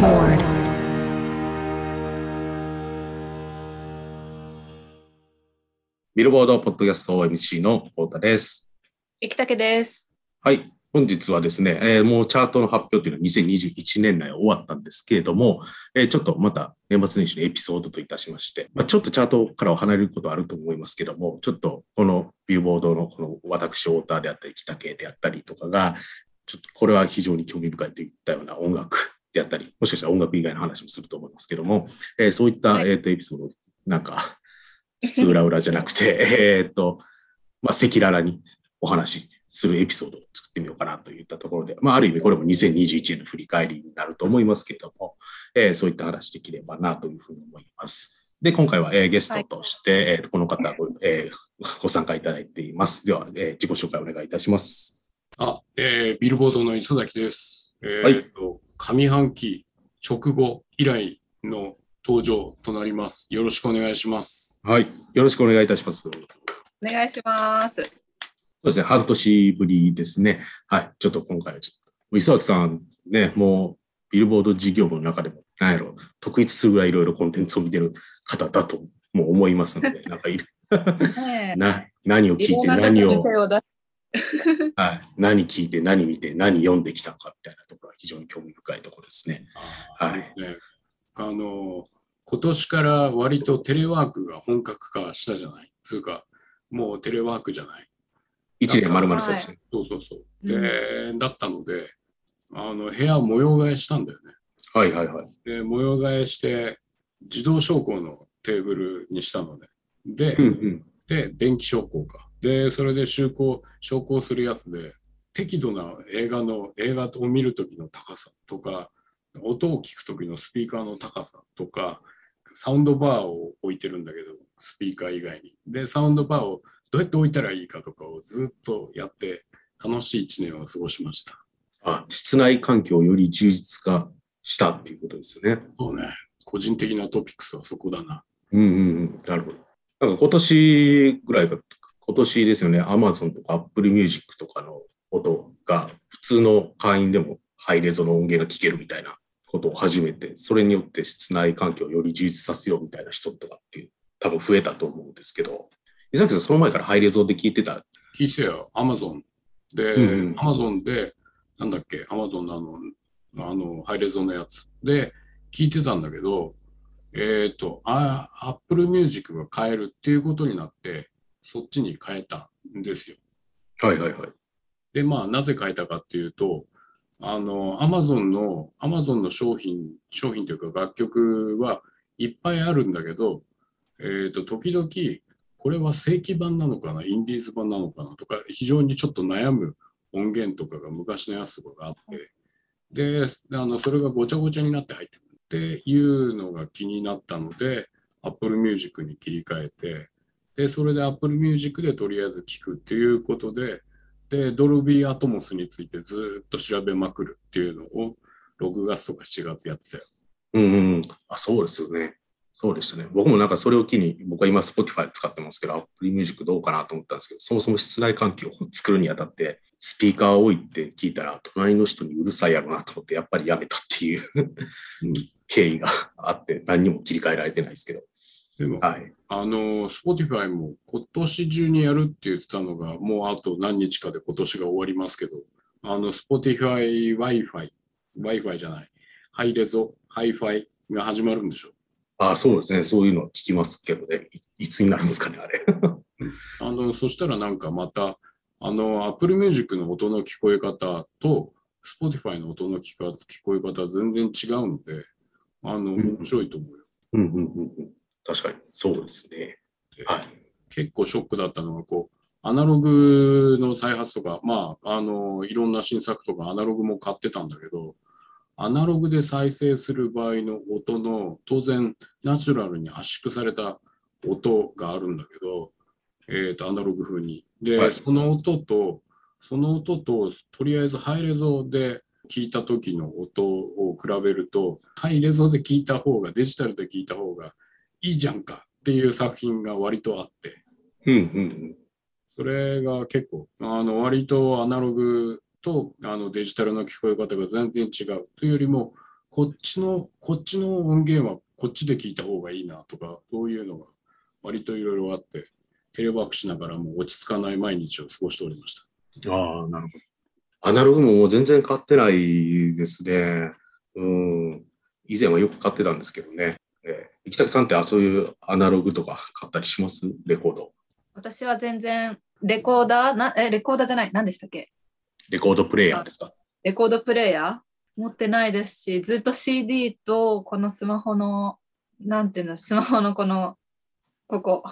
Billboard. ビルボードポッドキャスト MC の太田です。生竹です。はい。本日はですね、えーもうチャートの発表というのは2021年内終わったんですけれども、えーちょっとまた年末年始のエピソードといたしまして、まあ、ちょっとチャートからは離れることはあると思いますけども、ちょっとこのビルボードのこの私、太田であったり、北系であったりとかが、ちょっとこれは非常に興味深いといったような音楽であったり、もしかしたら音楽以外の話もすると思いますけども、えーそういった、はいえーとエピソードをなんか、つ裏裏じゃなくて、えーっと、まあ、赤裸々にお話しするエピソードを作ってみようかなといったところで、まあ、ある意味これも2021年の振り返りになると思いますけれども、えーそういった話できればなというふうに思います。で、今回は、えーゲストとして、えーとこの方ご,、えーご参加いただいています。では、えー自己紹介お願いいたします。あ、えービルボードの磯崎です。えーはいと上半期直後以来の登場となります。よろしくお願いします。はい。よろしくお願いいたします。そうお願いします。ですね、半年ぶりですね。はい。ちょっと今回はちょっと、磯脇さんね、もう、ビルボード事業部の中でも、なんやろ、特筆するぐらいいろいろコンテンツを見てる方だともう思いますので、なんかいる、ね な、何を聞いて何を はい、何聞いて何見て何読んできたのかみたいなところは非常に興味深いところですね。はいね、あの、今年から割とテレワークが本格化したじゃない？つうか、もうテレワークじゃない？一年丸々そうですね。そうそうそう。で、だったので、あの、部屋模様替えしたんだよね。はいはいはい。で、模様替えして、自動昇降のテーブルにしたのね。で、うんうん。で、電気昇降か。で、それで就航、昇降するやつで、適度な映画の、映画を見るときの高さとか、音を聞くときのスピーカーの高さとか、サウンドバーを置いてるんだけど、スピーカー以外に。で、サウンドバーをどうやって置いたらいいかとかをずっとやって、楽しい一年を過ごしました。あ、室内環境をより充実化したっていうことですよね。そうね。個人的なトピックスはそこだな。うんうんうん。なるほど。なんか今年ぐらいか、今年ですよね、Amazon とか Apple Music とかの音が普通の会員でもハイレゾの音源が聞けるみたいなことを始めて、それによって室内環境をより充実させようみたいな人とかっていう、多分増えたと思うんですけど、伊崎さんその前からハイレゾで聞いてた？聞いてたよ、アマゾン。で、アマゾンで、なんだっけ、アマゾンのあの、あの、ハイレゾのやつで聞いてたんだけど、えっ、と、あ、Apple Music が変えるっていうことになって、そっちに変えたんですよ。はいはいはい。で、まあ、なぜ変えたかっていうと、あの、アマゾンの、アマゾンの商品、商品というか楽曲はいっぱいあるんだけど、えっ、と、時々、これは正規版なのかな、インディーズ版なのかなとか、非常にちょっと悩む音源とかが昔のやつとかがあって、で、あの、それがごちゃごちゃになって入ってくるっていうのが気になったので、Apple Music に切り替えて、で、それで Apple Music でとりあえず聞くっていうことで、で、ドルビーアトモスについてずっと調べまくるっていうのを6月とか7月やってたよ。うんうんうん。あ、そうですよね。そうでしたね。僕もなんかそれを機に、僕は今 Spotify 使ってますけど、Apple Music どうかなと思ったんですけど、そもそも室内環境を作るにあたって、スピーカーを置いて聞いたら、隣の人にうるさいやろなと思って、やっぱりやめたっていう うん経緯があって、何にも切り替えられてないですけど。でも、はい。あの、Spotify も今年中にやるって言ってたのが、もうあと何日かで今年が終わりますけど、あの、Spotify Wi-Fi、Wi-Fi じゃない、ハイレゾ、ハイファイが始まるんでしょ？あそうですね。そういうのは聞きますけどね。いいつになるんですかね、あれ。あの、そしたらなんかまた、あの、Apple Music の音の聞こえ方と、Spotify の音の聞こえ方は全然違うので、あの、うん面白いと思うよ。うんうんうんうん。確かに、そうですね。はい。結構ショックだったのが、こう、アナログの再発とか、まあ、あの、いろんな新作とかアナログも買ってたんだけど、アナログで再生する場合の音の、当然、ナチュラルに圧縮された音があるんだけど、えっ、と、アナログ風に。で、はいその音と、その音と、とりあえずハイレゾで聞いた時の音を比べると、ハイレゾで聞いた方が、デジタルで聞いた方がいいじゃんかっていう作品が割とあって、うんうんそれが結構、あの割とアナログとあのデジタルの聞こえ方が全然違うというよりも、こっちの、こっちの音源はこっちで聞いた方がいいなとか、そういうのが割といろいろあって、テレワークしながらも落ち着かない毎日を過ごしておりました。ああ、なるほど。アナログももう全然買ってないですね。うん。以前はよく買ってたんですけどね。えー、生竹さんってあそういうアナログとか買ったりします？レコード。私は全然レコーダーなえ、レコーダーじゃない、何でしたっけ？レコードプレイヤーですか？レコードプレイヤー？持ってないですし、ずっと CD とこのスマホの、なんていうの、スマホのこの、ここ。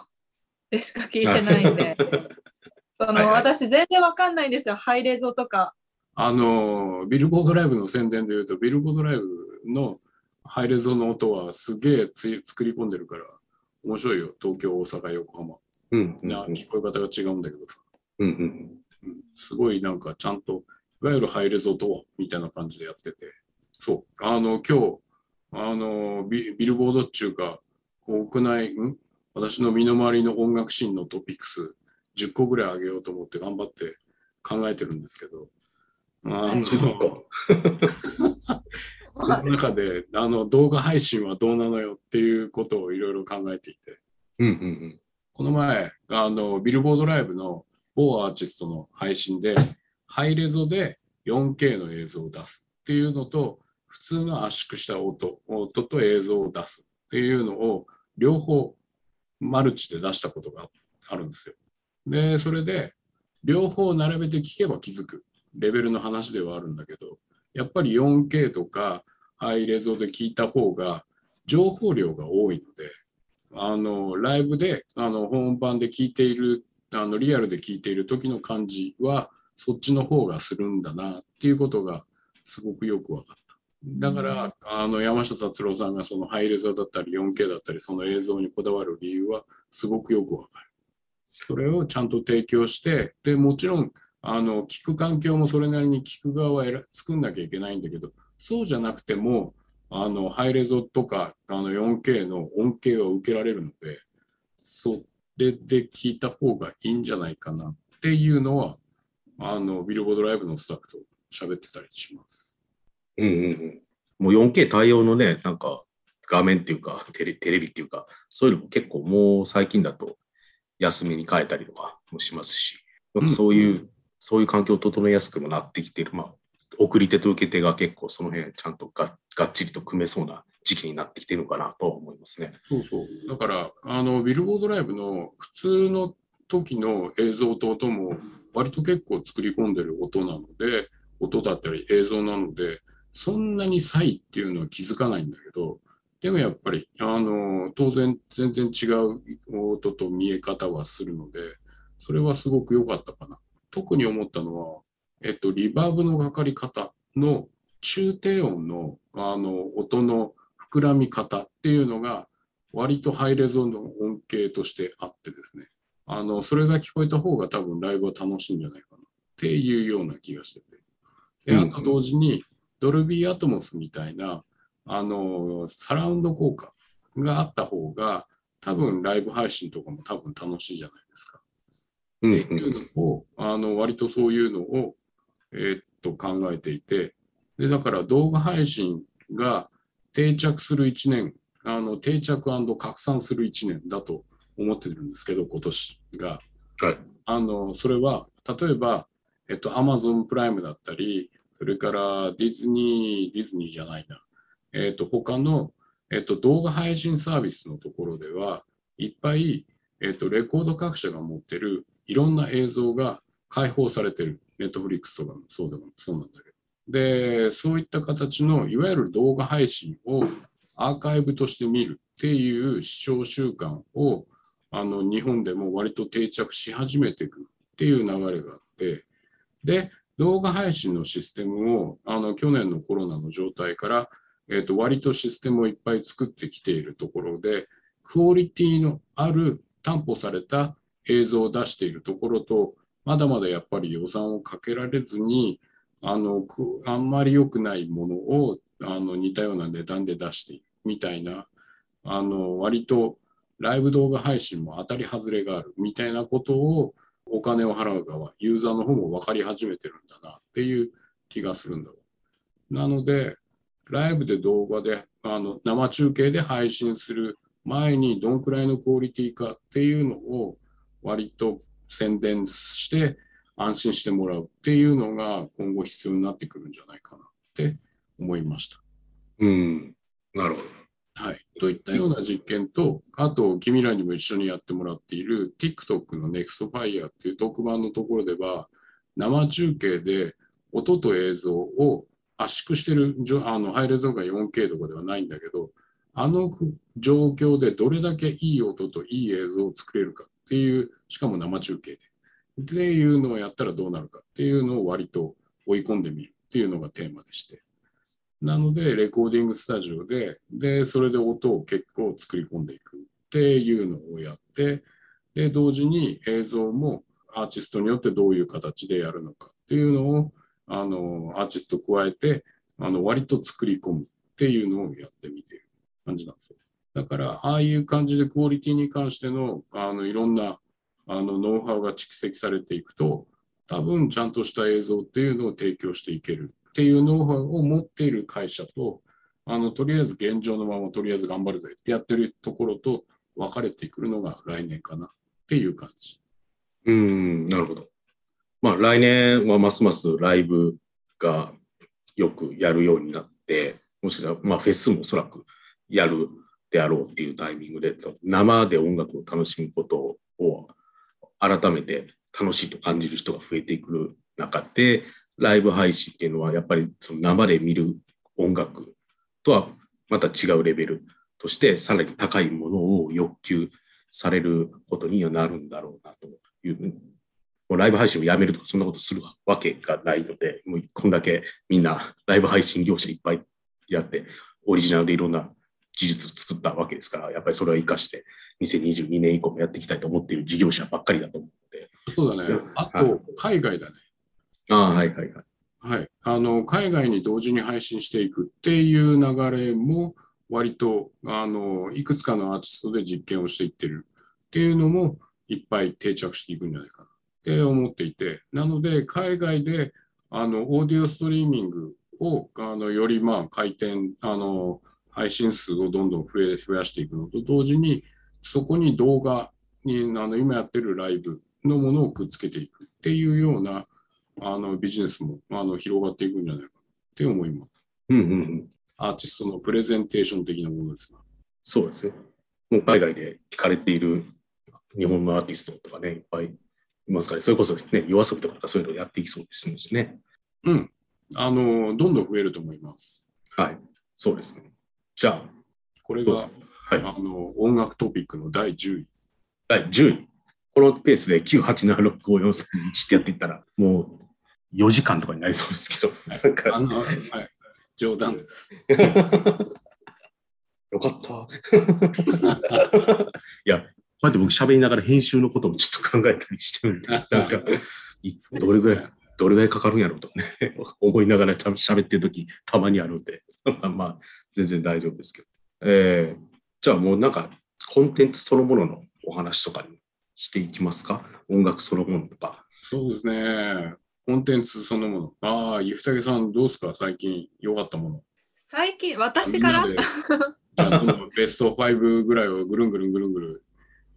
でしか聞いてないんで、そのはいはい。私全然わかんないんですよ、ハイレゾとか。あの、ビルボードライブの宣伝で言うと、ビルボードライブのハイレゾの音はすげえつ作り込んでるから、面白いよ。東京、大阪、横浜。うんうんな聞こえ方が違うんだけどさ。うんうんうんすごいなんかちゃんと、いわゆるハイレゾとはみたいな感じでやってて。そう。あの、今日、あの、ビビルボードっていうか、国内、ん？私の身の回りの音楽シーンのトピックス10個ぐらい上げようと思って頑張って考えてるんですけど、あの。その中であの動画配信はどうなのよっていうことをいろいろ考えていて、うんうんこの前、あのビルボードライブの某アーティストの配信で、ハイレゾで 4K の映像を出すっていうのと、普通の圧縮した音、音と映像を出すっていうのを両方マルチで出したことがあるんですよ。で、それで両方並べて聞けば気づくレベルの話ではあるんだけど、やっぱり 4K とかハイレゾで聞いた方が情報量が多いので、あのライブであの本番で聞いているあのリアルで聞いている時の感じはそっちの方がするんだなっていうことがすごくよく分かった。だから、あの山下達郎さんがそのハイレゾだったり 4K だったりその映像にこだわる理由はすごくよく分かる。それをちゃんと提供してでもちろんあの聞く環境もそれなりに聞く側は選作んなきゃいけないんだけどそうじゃなくてもあのハイレゾとかあの 4K の恩恵を受けられるので、それで聞いた方がいいんじゃないかなっていうのは、あのビルボードライブのスタッフと喋ってたりします。うんうんうん。もう 4K 対応のね、なんか画面っていうかテレ、テレビっていうか、そういうのも結構もう最近だと安めに変えたりとかもしますし、そういう、うそういう環境を整えやすくもなってきている。まあ、送り手と受け手が結構その辺ちゃんとががっちりと組めそうな時期になってきてるのかなと思いますね。そうそう。だから、あのビルボードライブの普通の時の映像と音も割と結構作り込んでる音なので、音だったり映像なので、そんなに差異っていうのは気づかないんだけど、でもやっぱり、あの、当然全然違う音と見え方はするので、それはすごく良かったかな。特に思ったのは、えっと、リバーブのかかり方の中低音のあの音の膨らみ方っていうのが割とハイレゾの音形としてあってですね、あの、それが聞こえた方が多分ライブは楽しいんじゃないかなっていうような気がしてて。で、うんあと同時にドルビーアトモスみたいな、あの、サラウンド効果があった方が多分ライブ配信とかも多分楽しいじゃないですか。うんっていうのを、あの割とそういうのを、えーっと考えていてで、だから動画配信が定着する1年、あの定着拡散する1年だと思ってるんですけど、今年が。はい。あのそれは、例えば、えっと、Amazon プライムだったり、それからディズニー、ディズニーじゃないな、えっと、他の、えっと、動画配信サービスのところでは、いっぱい、えっと、レコード各社が持ってるいろんな映像が開放されてる。ネットフリックスとかもそうでもそうなんだけど。で、そういった形のいわゆる動画配信をアーカイブとして見るっていう視聴習慣をあの日本でも割と定着し始めていくっていう流れがあって、で、動画配信のシステムをあの去年のコロナの状態から、えー、と割とシステムをいっぱい作ってきているところで、クオリティのある担保された映像を出しているところと、まだまだやっぱり予算をかけられずに、あのあんまり良くないものをあの似たような値段で出しているみたいな、あの割とライブ動画配信も当たり外れがあるみたいなことをお金を払う側、ユーザーの方も分かり始めてるんだなっていう気がするんだろう。なので、ライブで動画であの生中継で配信する前にどのくらいのクオリティかっていうのを割と宣伝して安心してもらうっていうのが今後必要になってくるんじゃないかなって思いました。うん。なるほど。はい。といったような実験と、あと、君らにも一緒にやってもらっている TikTok の NEXTFIRE っていう特番のところでは、生中継で音と映像を圧縮してる、じょあのハイレゾが 4K とかではないんだけど、あの状況でどれだけいい音といい映像を作れるかっていう、しかも生中継で。っていうのをやったらどうなるかっていうのを割と追い込んでみるっていうのがテーマでして。なので、レコーディングスタジオで、で、それで音を結構作り込んでいくっていうのをやって、で、同時に映像もアーティストによってどういう形でやるのかっていうのを、あの、アーティスト加えて、あの、割と作り込むっていうのをやってみてる感じなんですよ。だから、ああいう感じでクオリティに関しての、あの、いろんな、あの、ノウハウが蓄積されていくと、多分、ちゃんとした映像っていうのを提供していけるっていうノウハウを持っている会社と、あの、とりあえず現状のままとりあえず頑張るぜってやってるところと分かれてくるのが来年かなっていう感じ。うん、なるほど。まあ来年はますますライブがよくやるようになって、もしかしたらまあフェスもおそらくやるであろうっていうタイミングで、生で音楽を楽しむことを改めて楽しいと感じる人が増えてくる中で、ライブ配信っていうのはやっぱりその生で見る音楽とはまた違うレベルとしてさらに高いものを欲求されることにはなるんだろうなという。もうライブ配信をやめるとかそんなことするわけがないので、もうこんだけみんなライブ配信業者いっぱいやって、オリジナルでいろんな技術を作ったわけですから、やっぱりそれを生かして2022年以降もやっていきたいと思っている事業者ばっかりだと思うので。そうだね。あと、海外だね。ああ、はいはいはい。はい。あの、海外に同時に配信していくっていう流れも、割と、あの、いくつかのアーティストで実験をしていってるっていうのも、いっぱい定着していくんじゃないかなって思っていて、なので、海外で、あの、オーディオストリーミングを、あの、より、まあ、回転、あの、配信数をどんどん増え増やしていくのと同時に、そこに動画に、あの、今やってるライブのものをくっつけていくっていうような、あのビジネスもあの広がっていくんじゃないかなって思います。うんうんうん。アーティストのプレゼンテーション的なものですな。そうですね。もう海外で聞かれている日本のアーティストとかね、いっぱいいますから、それこそね、夜遊びとかそういうのをやっていきそうですしね。うん。あの、どんどん増えると思います。はい。そうですね。じゃあ、これがはい。あの音楽トピックの第10位。第10位。このペースで9876543ってやっていったら、もう4時間とかになりそうですけど、あの、はい、冗談です。よかった。いや、こうやって僕喋りながら編集のこともちょっと考えたりしてるんで、なんか、いどれぐらい、どれぐらいかかるんやろうとね、思いながら喋ってるときたまにあるんで、まあ、全然大丈夫ですけど。えー、じゃあもうなんか、コンテンツそのもののお話とかにしていきますか？音楽そのものとか。そうですね。コンテンツそのもの。ああ、ゆふたけさんどうですか？最近良かったもの。最近、私から？ベスト5ぐらいをぐるんぐるんぐるんぐる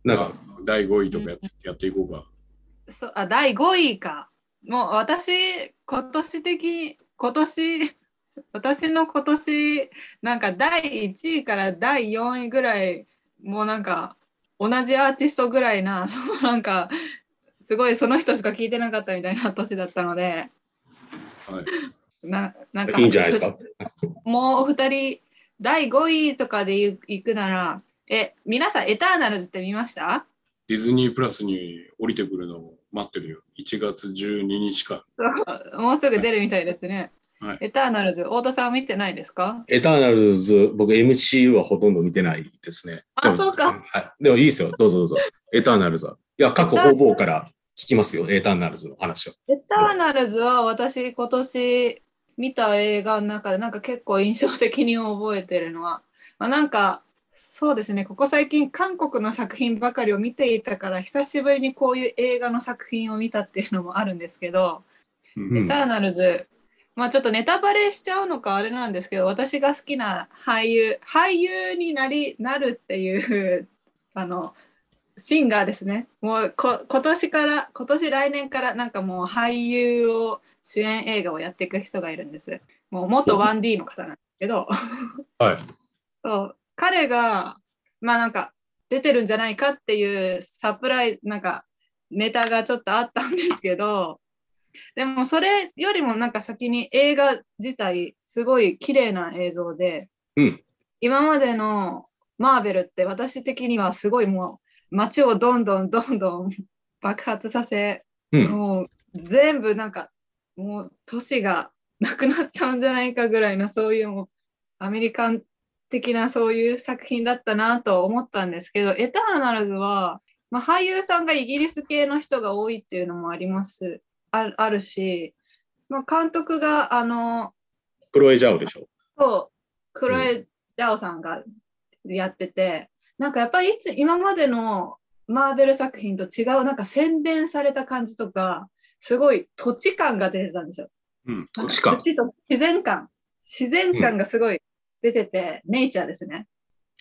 なんか、第5位とかやってやっていこうか。そうあ第5位か。もう私、今年的、今年、私の今年、なんか第1位から第4位ぐらい、もうなんか同じアーティストぐらいな、そ のなんか、すごいその人しか聞いてなかったみたいな年だったので、はい。ななんかいいんじゃないですか？もうお二人、第5位とかで行行くなら、え、皆さん、エターナルズって見ました？ディズニープラスに降りてくるのを待ってるよ。1月12日か。もうすぐ出るみたいですね。はいエターナルズ、太田さんは見てないですか？エターナルズ、僕 MCU はほとんど見てないですね。あでもそうか。はい。でもいいですよ。どうぞどうぞ。エターナルズは。いや、過去方々から聞きますよ。エターナルズの話を。エターナルズは私今年見た映画の中でなんか結構印象的に覚えてるのは、まあ、なんかそうですねここ最近韓国の作品ばかりを見ていたから久しぶりにこういう映画の作品を見たっていうのもあるんですけど、うんエターナルズまあちょっとネタバレしちゃうのかあれなんですけど、私が好きな俳優、俳優になりなるっていうあのシンガーですね。もうこ今年から、今年来年からなんかもう俳優を主演映画をやっていく人がいるんです。もう元 1D の方なんですけど、はい。そう彼がまあなんか出てるんじゃないかっていうサプライズなんかネタがちょっとあったんですけどでもそれよりもなんか先に映画自体すごい綺麗な映像で、うん今までのマーベルって私的にはすごいもう街をどんどんどんどん爆発させ、うん。もう全部なんかもう都市がなくなっちゃうんじゃないかぐらいのそういうもうアメリカン的なそういう作品だったなと思ったんですけどエターナルズは、まあ、俳優さんがイギリス系の人が多いっていうのもありますああるし、まあ、監督があのクロエジャオでしょ？そうクロエ・ジャオさんがやってて、なんかやっぱりいつ今までのマーベル作品と違うなんか洗練された感じとかすごい土地感が出てたんですよ。うん。土地感。自然感自然感がすごい出てて、ネイチャーですね。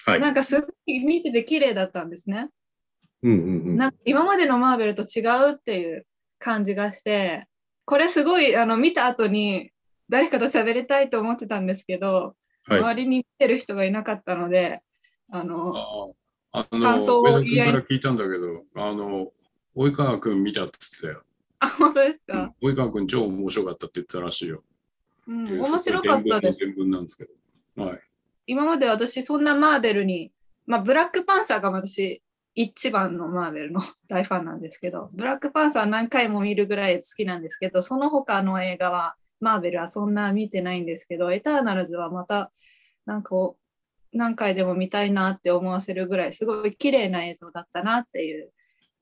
はい。なんかすごい見てて綺麗だったんですね。うんうんうん。なんか今までのマーベルと違うっていう感じがして、これすごいあの見た後に誰かと喋りたいと思ってたんですけど、はい。周りに来てる人がいなかったので、あの、ああ感想を言い合い聞いたんだけど、あの、及川君見たって言ってたよ。あ、本当ですか？うん、及川君超面白かったって言ってたらしいよ。うん、で面白かったです。全文なんですけど。はい。今まで私そんなマーベルに、まあブラックパンサーが私一番のマーベルの 大ファンなんですけど、ブラックパンサー何回も見るぐらい好きなんですけど、その他の映画はマーベルはそんな見てないんですけど、エターナルズはまたなんかこう何回でも見たいなって思わせるぐらいすごい綺麗な映像だったなっていう、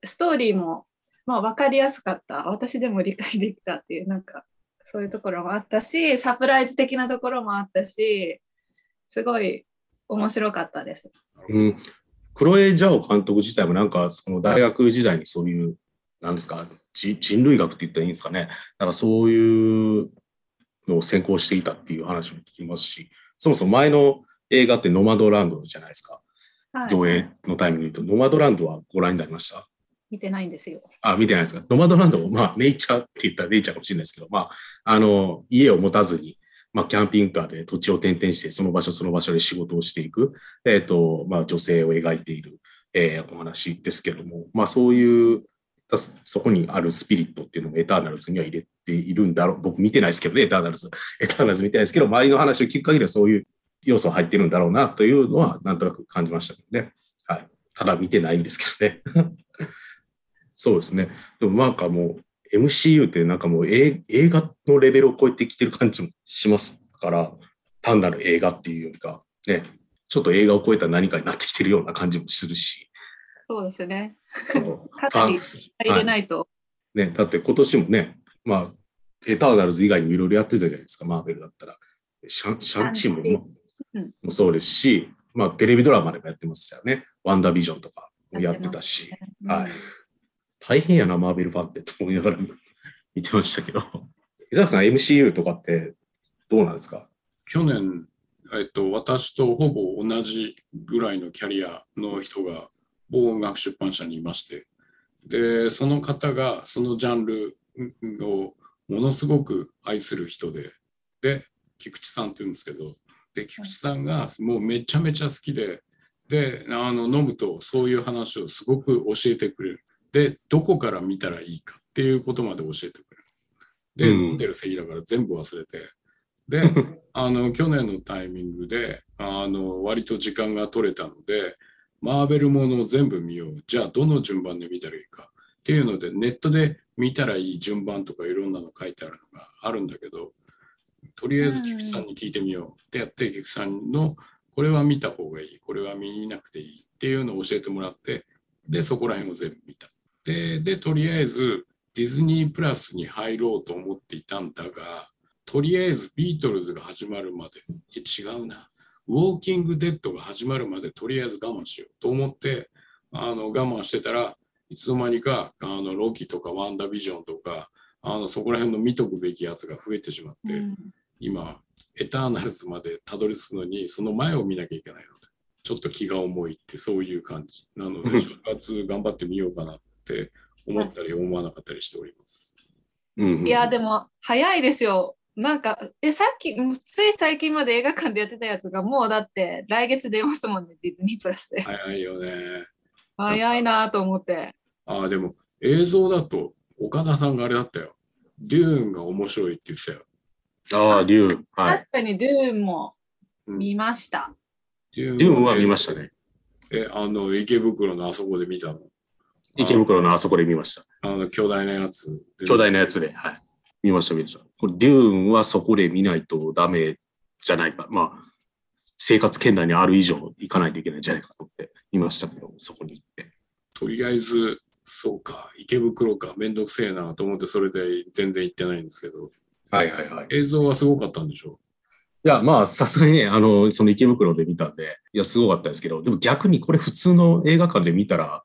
ストーリーもまあ分かりやすかった、私でも理解できたっていう、なんかそういうところもあったし、サプライズ的なところもあったし、すごい面白かったです。うん、クロエ・ジャオ監督自体もなんかその大学時代にそういうなんですかじ人類学って言ったらいいんですかね。なんかそういうのを専攻していたっていう話も聞きますしそもそも前の映画ってノマドランドじゃないですか。はい、上映のタイミングで言うと。ノマドランドはご覧になりました？見てないんですよ。あ見てないですか。ノマドランドもまあネイチャーって言ったらネイチャーかもしれないですけどまああの家を持たずにまあ、キャンピングカーで土地を転々して、その場所その場所で仕事をしていく、えっ、と、まあ、女性を描いている、えーお話ですけども、まあ、そういう、そこにあるスピリットっていうのもエターナルズには入れているんだろう。僕見てないですけどね、エターナルズ。エターナルズ見てないですけど、周りの話を聞く限りはそういう要素入ってるんだろうなというのは、なんとなく感じましたけどね。はい。ただ見てないんですけどね。そうですね。でもなんかもう、MCU ってなんかもう映映画のレベルを超えてきてる感じもしますから、単なる映画っていうよりか、ね、ちょっと映画を超えた何かになってきてるような感じもするし、そうですね。その かなり入れないと。ね、だって今年もね、まあ、エターナルズ以外にもいろいろやってたじゃないですか、マーベルだったら。シャンシャンチーもうん。もそうですし、まあ、テレビドラマでもやってますよね。ワンダービジョンとかもやってたし、はい大変やな、マーベルファンってと思いながら見てましたけど。伊沢さん、MCU とかってどうなんですか？去年、えっと、私とほぼ同じぐらいのキャリアの人が某音楽出版社にいまして、で、その方がそのジャンルをものすごく愛する人で、で、菊池さんって言うんですけど、で、菊池さんがもうめちゃめちゃ好きで、で、あの飲むとそういう話をすごく教えてくれる。で、どこから見たらいいかっていうことまで教えてくれる。で、うん。飲んでる席だから全部忘れて、で、あの去年のタイミングであの割と時間が取れたのでマーベルものを全部見よう。じゃあどの順番で見たらいいかっていうのでネットで見たらいい順番とかいろんなの書いてあるのがあるんだけどとりあえず菊池さんに聞いてみようってやって菊池さんのこれは見た方がいい。これは見なくていいっていうのを教えてもらってでそこら辺を全部見たででとりあえずディズニープラスに入ろうと思っていたんだがとりあえずビートルズが始まるまで、違うな、ウォーキングデッドが始まるまでとりあえず我慢しよう。と思って、あの我慢してたらいつの間にかあのロキとかワンダービジョンとかあのそこら辺の見とくべきやつが増えてしまって、うん。今、エターナルズまでたどり着くのに、その前を見なきゃいけないので、ちょっと気が重いって、そういう感じ。なので、正月頑張ってみようかなって思ったり思わなかったりしております。うんいや、でも早いですよ。なんか、え、さっき、つい最近まで映画館でやってたやつが、もうだって来月出ますもんね、ディズニープラスで。早いよね。早いなと思って。ああ、でも映像だと岡田さんがあれだったよ。デューンが面白いって言ってたよ。ああ、デューン。はい。確かにドゥーンもうん見ました。デュデューンは見ましたね。え、あの、池袋のあそこで見たの。池袋のあそこで見ました。あの、巨大なやつ。巨大なやつで。はい。見ました、見ました。これ、デューンはそこで見ないとダメじゃないか。まあ、生活圏内にある以上行かないといけないんじゃないかと思って見ましたけど、そこに行って。とりあえず、そうか、池袋か、めんどくせえなと思って、それで全然行ってないんですけど、はいはいはい。映像はすごかったんでしょ？いや、まあ、さすがにね、あの、その池袋で見たんで、いや、すごかったですけど、でも逆にこれ普通の映画館で見たら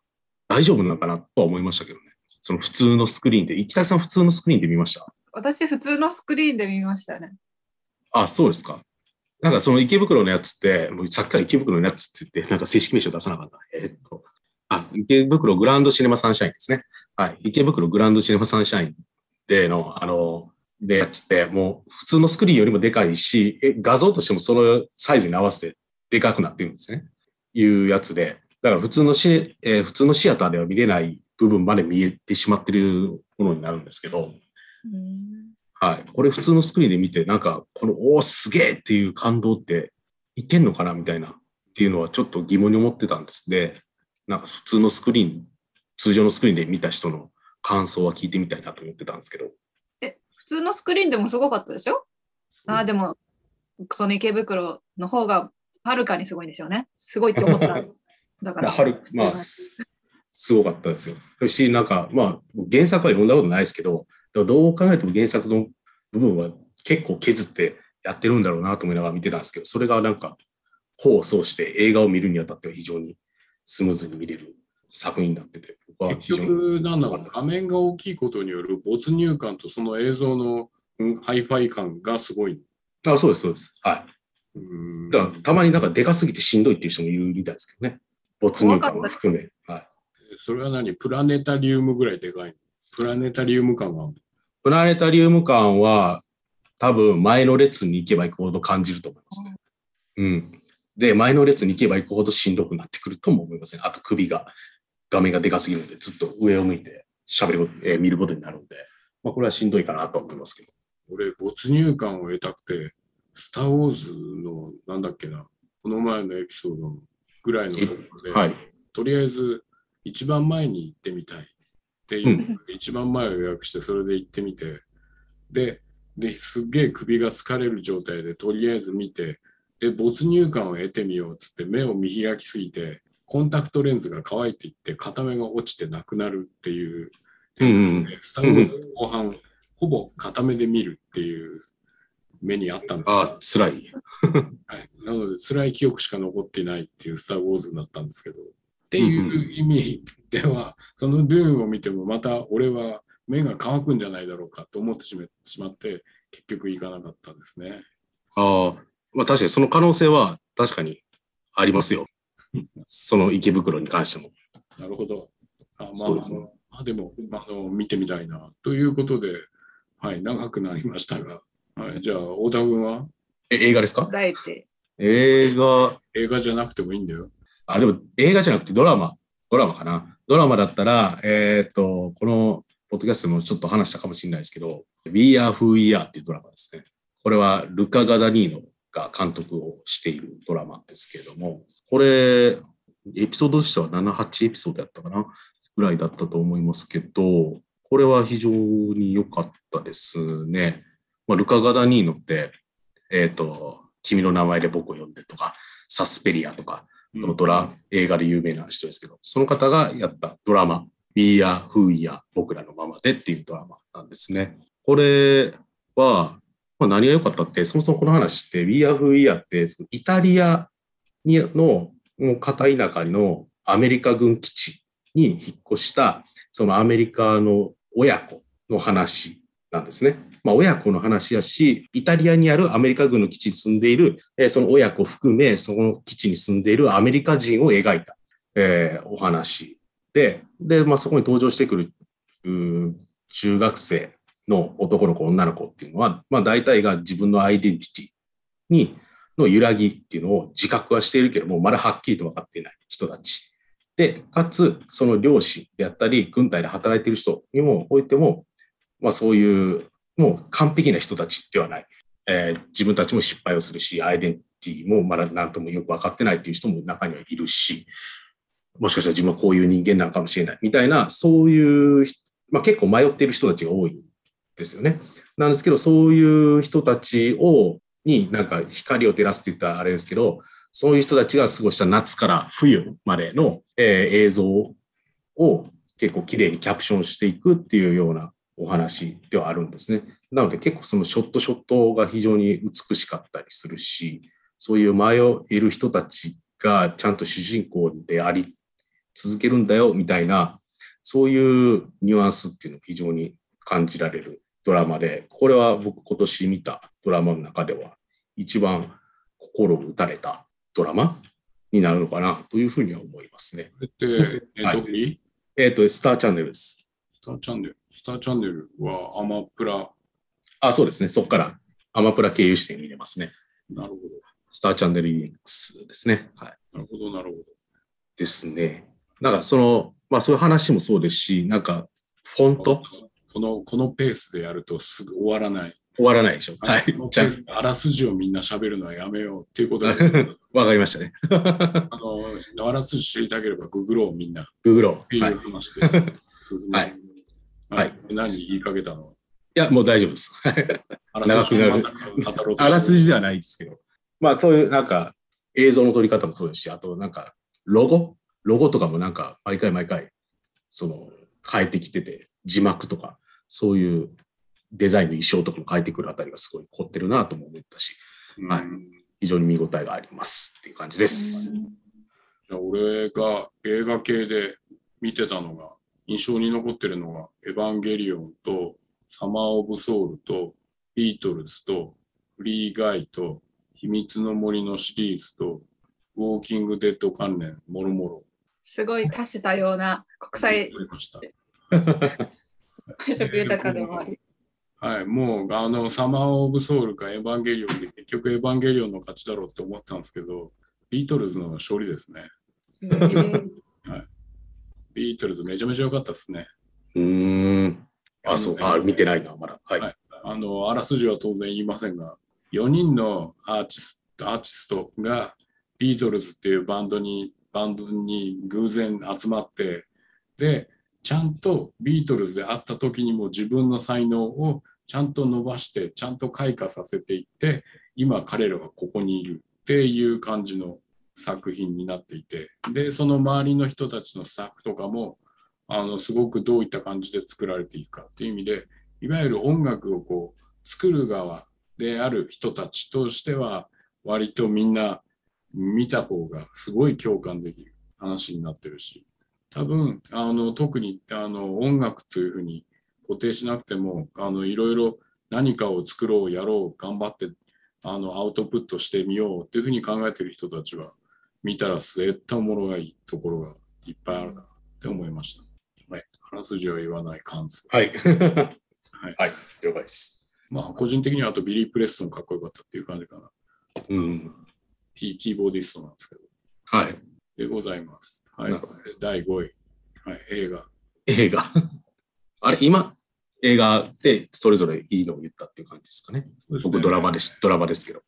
大丈夫なのかなとは思いましたけどね。その普通のスクリーンで、池田さん普通のスクリーンで見ました？私、普通のスクリーンで見ましたね。あ、そうですか。なんかその池袋のやつって、もうさっきから池袋のやつって言って、なんか正式名称出さなかった。えーっと、あ、池袋グランドシネマサンシャインですね。はい。池袋グランドシネマサンシャインでの、あの、でやつって、もう普通のスクリーンよりもでかいし、え画像としてもそのサイズに合わせてでかくなってるんですね。いうやつで。だから普通のシ、えー普通のシアターでは見れない部分まで見えてしまってるものになるんですけど、うんはい。これ普通のスクリーンで見て、なんか、この、おーすげえっていう感動っていけんのかなみたいなっていうのはちょっと疑問に思ってたんですで、なんか普通のスクリーン、通常のスクリーンで見た人の感想は聞いてみたいなと思ってたんですけど、普通のスクリーンでもすごかったでしょあーでも、その池袋の方がはるかにすごいんでしょうね。すごいって思った。だから、まあ、すすごかったですよ。そし、なんか、まあ、原作は読んだことないですけど、どう考えても原作の部分は結構削ってやってるんだろうなと思いながら見てたんですけど、それがなんか、功を奏して映画を見るにあたっては非常にスムーズに見れる作品になってて、僕は非結。局、なんだろう、画面が大きいことによる没入感とその映像のうんハイファイ感がすごい。あ、そうです、そうです。はい。うんだから、たまになんかでかすぎてしんどいっていう人もいるみたいですけどね。没入感も含め。はい。それは何？プラネタリウムぐらいでかいの？プラネタリウム感があるプラネタリウム感は、多分前の列に行けば行くほど感じると思いますね。うん。で、前の列に行けば行くほどしんどくなってくるとも思いますね。あと首が、画面がでかすぎるので、ずっと上を向いて喋ること、えー見ることになるので、まあこれはしんどいかなと思いますけど。俺、没入感を得たくて、スター・ウォーズの、なんだっけな、この前のエピソードぐらいのところで、はい。とりあえず一番前に行ってみたいっていうので、一番前を予約して、それで行ってみて、で、ですっげえ首が疲れる状態でとりあえず見て、で、没入感を得てみようっつって目を見開きすぎて、コンタクトレンズが乾いていって、片目が落ちてなくなるっていう、うんうんスター・ウォーズ後半、ほぼ片目で見るっていう目にあったんですよああ、辛い。はい、なので、辛い記憶しか残っていないっていうスター・ウォーズになったんですけど、っていう意味では、そのドゥーンを見ても、また俺は目が乾くんじゃないだろうかと思ってしましまって、結局行かなかったんですね。ああ、まあ確かにその可能性は確かにありますよ。その池袋に関しても。なるほど。あまあ、そうですねあでもあの、見てみたいな。ということで、はい、長くなりましたが、はい、じゃあ、太田君は？え、映画ですか？第一。映画、映画じゃなくてもいいんだよ。あ、でも映画じゃなくてドラマ、ドラマかな。ドラマだったら、えっ、と、このポッドキャストでもちょっと話したかもしれないですけど、We Are Who We Are っていうドラマですね。これはルカ・ガダニーノが監督をしているドラマですけれども、これ、エピソードとしては7、8エピソードやったかな？ぐらいだったと思いますけど、これは非常に良かったですね。まあ、ルカ・ガダニーノって、えっ、と、君の名前で僕を呼んでとか、サスペリアとか、このドラ、映画で有名な人ですけど、その方がやったドラマ、We Are Who We Are 僕らのままでっていうドラマなんですね。これは、まあ、何が良かったって、そもそもこの話って We Are Who We Are って、イタリアにの片田舎のアメリカ軍基地に引っ越した、そのアメリカの親子の話なんですね。まあ、親子の話やし、イタリアにあるアメリカ軍の基地に住んでいる、えーその親子含め、その基地に住んでいるアメリカ人を描いた、えーお話で、で、まあ、そこに登場してくる、中学生の男の子、女の子っていうのは、まあ、大体が自分のアイデンティティに、の揺らぎっていうのを自覚はしているけども、まだはっきりと分かっていない人たち。で、かつ、その両親であったり、軍隊で働いている人にもおいても、まあそういう、もう完璧な人たちではない。えー自分たちも失敗をするし、アイデンティティもまだ何ともよく分かってないっていう人も中にはいるし、もしかしたら自分はこういう人間なのかもしれないみたいな、そういう、まあ結構迷っている人たちが多いんですよね。なんですけど、そういう人たちを、になんか光を照らすって言ったらあれですけど、そういう人たちが過ごした夏から冬までの、えー映像を結構綺麗にキャプションしていくっていうようなお話ではあるんですね。なので結構そのショットショットが非常に美しかったりするし、そういう迷える人たちがちゃんと主人公であり続けるんだよみたいな、そういうニュアンスっていうのを非常に感じられるドラマで、これは僕今年見たドラマの中では一番心を打たれたドラマになるのかなというふうには思いますね。はいえっ、と、スターチャンネルです。スターチャンネル。スターチャンネルはアマプラ。あ、そうですね。そこからアマプラ経由して見れますね。なるほど。スターチャンネル EX ですね。はい。なるほど、なるほど。ですね。なんかその、まあそういう話もそうですし、なんかフォント？この、このペースでやるとすぐ終わらない。終わらないでしょ。はいあらすじをみんな喋るのはやめようっていうこと わかりましたね。あの、あらすじ知りたければググろうみんなっググろう。ていはい。いう話で 進めはいはい。何言いかけたの？や、もう大丈夫です。長くなるあらすじではないですけど。まあそういうなんか映像の撮り方もそうですし、あとなんかロゴ？ロゴとかもなんか毎回毎回その変えてきてて、字幕とかそういうデザインの衣装とかも変えてくるあたりがすごい凝ってるなとも思ったし、はいうん非常に見応えがありますっていう感じです。じゃあ俺が映画系で見てたのが、印象に残ってるのが、エヴァンゲリオンと、サマー・オブ・ソウルと、ビートルズと、フリー・ガイと、秘密の森のシリーズと、ウォーキング・デッド関連、もろもろ。すごい多種多様な国際撮りました。配色豊かでもあり。はい、もう、あの、サマー・オブ・ソウルかエヴァンゲリオンで、結局エヴァンゲリオンの勝ちだろうって思ったんですけど、ビートルズの勝利ですね。えービートルズめちゃめちゃ良かったですね。うーん。あ、そう、あ、見てないな、まだ。はい。はいあの、あらすじは当然言いませんが、4人のアーティストアーティストがビートルズっていうバンドに、バンドに偶然集まって、で、ちゃんとビートルズで会った時にも自分の才能をちゃんと伸ばして、ちゃんと開花させていって、今彼らはここにいるっていう感じの作品になっていて、で、その周りの人たちのスタッフとかも、あの、すごくどういった感じで作られていくかっていう意味で、いわゆる音楽をこう作る側である人たちとしては、割とみんな見た方がすごい共感できる話になってるし、多分、あの、特にあの音楽というふうに固定しなくても、あの、いろいろ何かを作ろう、やろう、頑張って、あの、アウトプットしてみようっていうふうに考えてる人たちは、見たら絶対おもろがいいところがいっぱいあるなって思いました。はい。あらすじは言わない感想。はい。はいはい。了解です。まあ、個人的にはあとビリー・プレストンかっこよかったっていう感じかな。うん。キーキーボーディストなんですけど。はい。でございます。はい。第5位。はい、映画。映画。あれ、今、映画でそれぞれいいのを言ったっていう感じですかね。僕、ドラマです。ドラマですけど。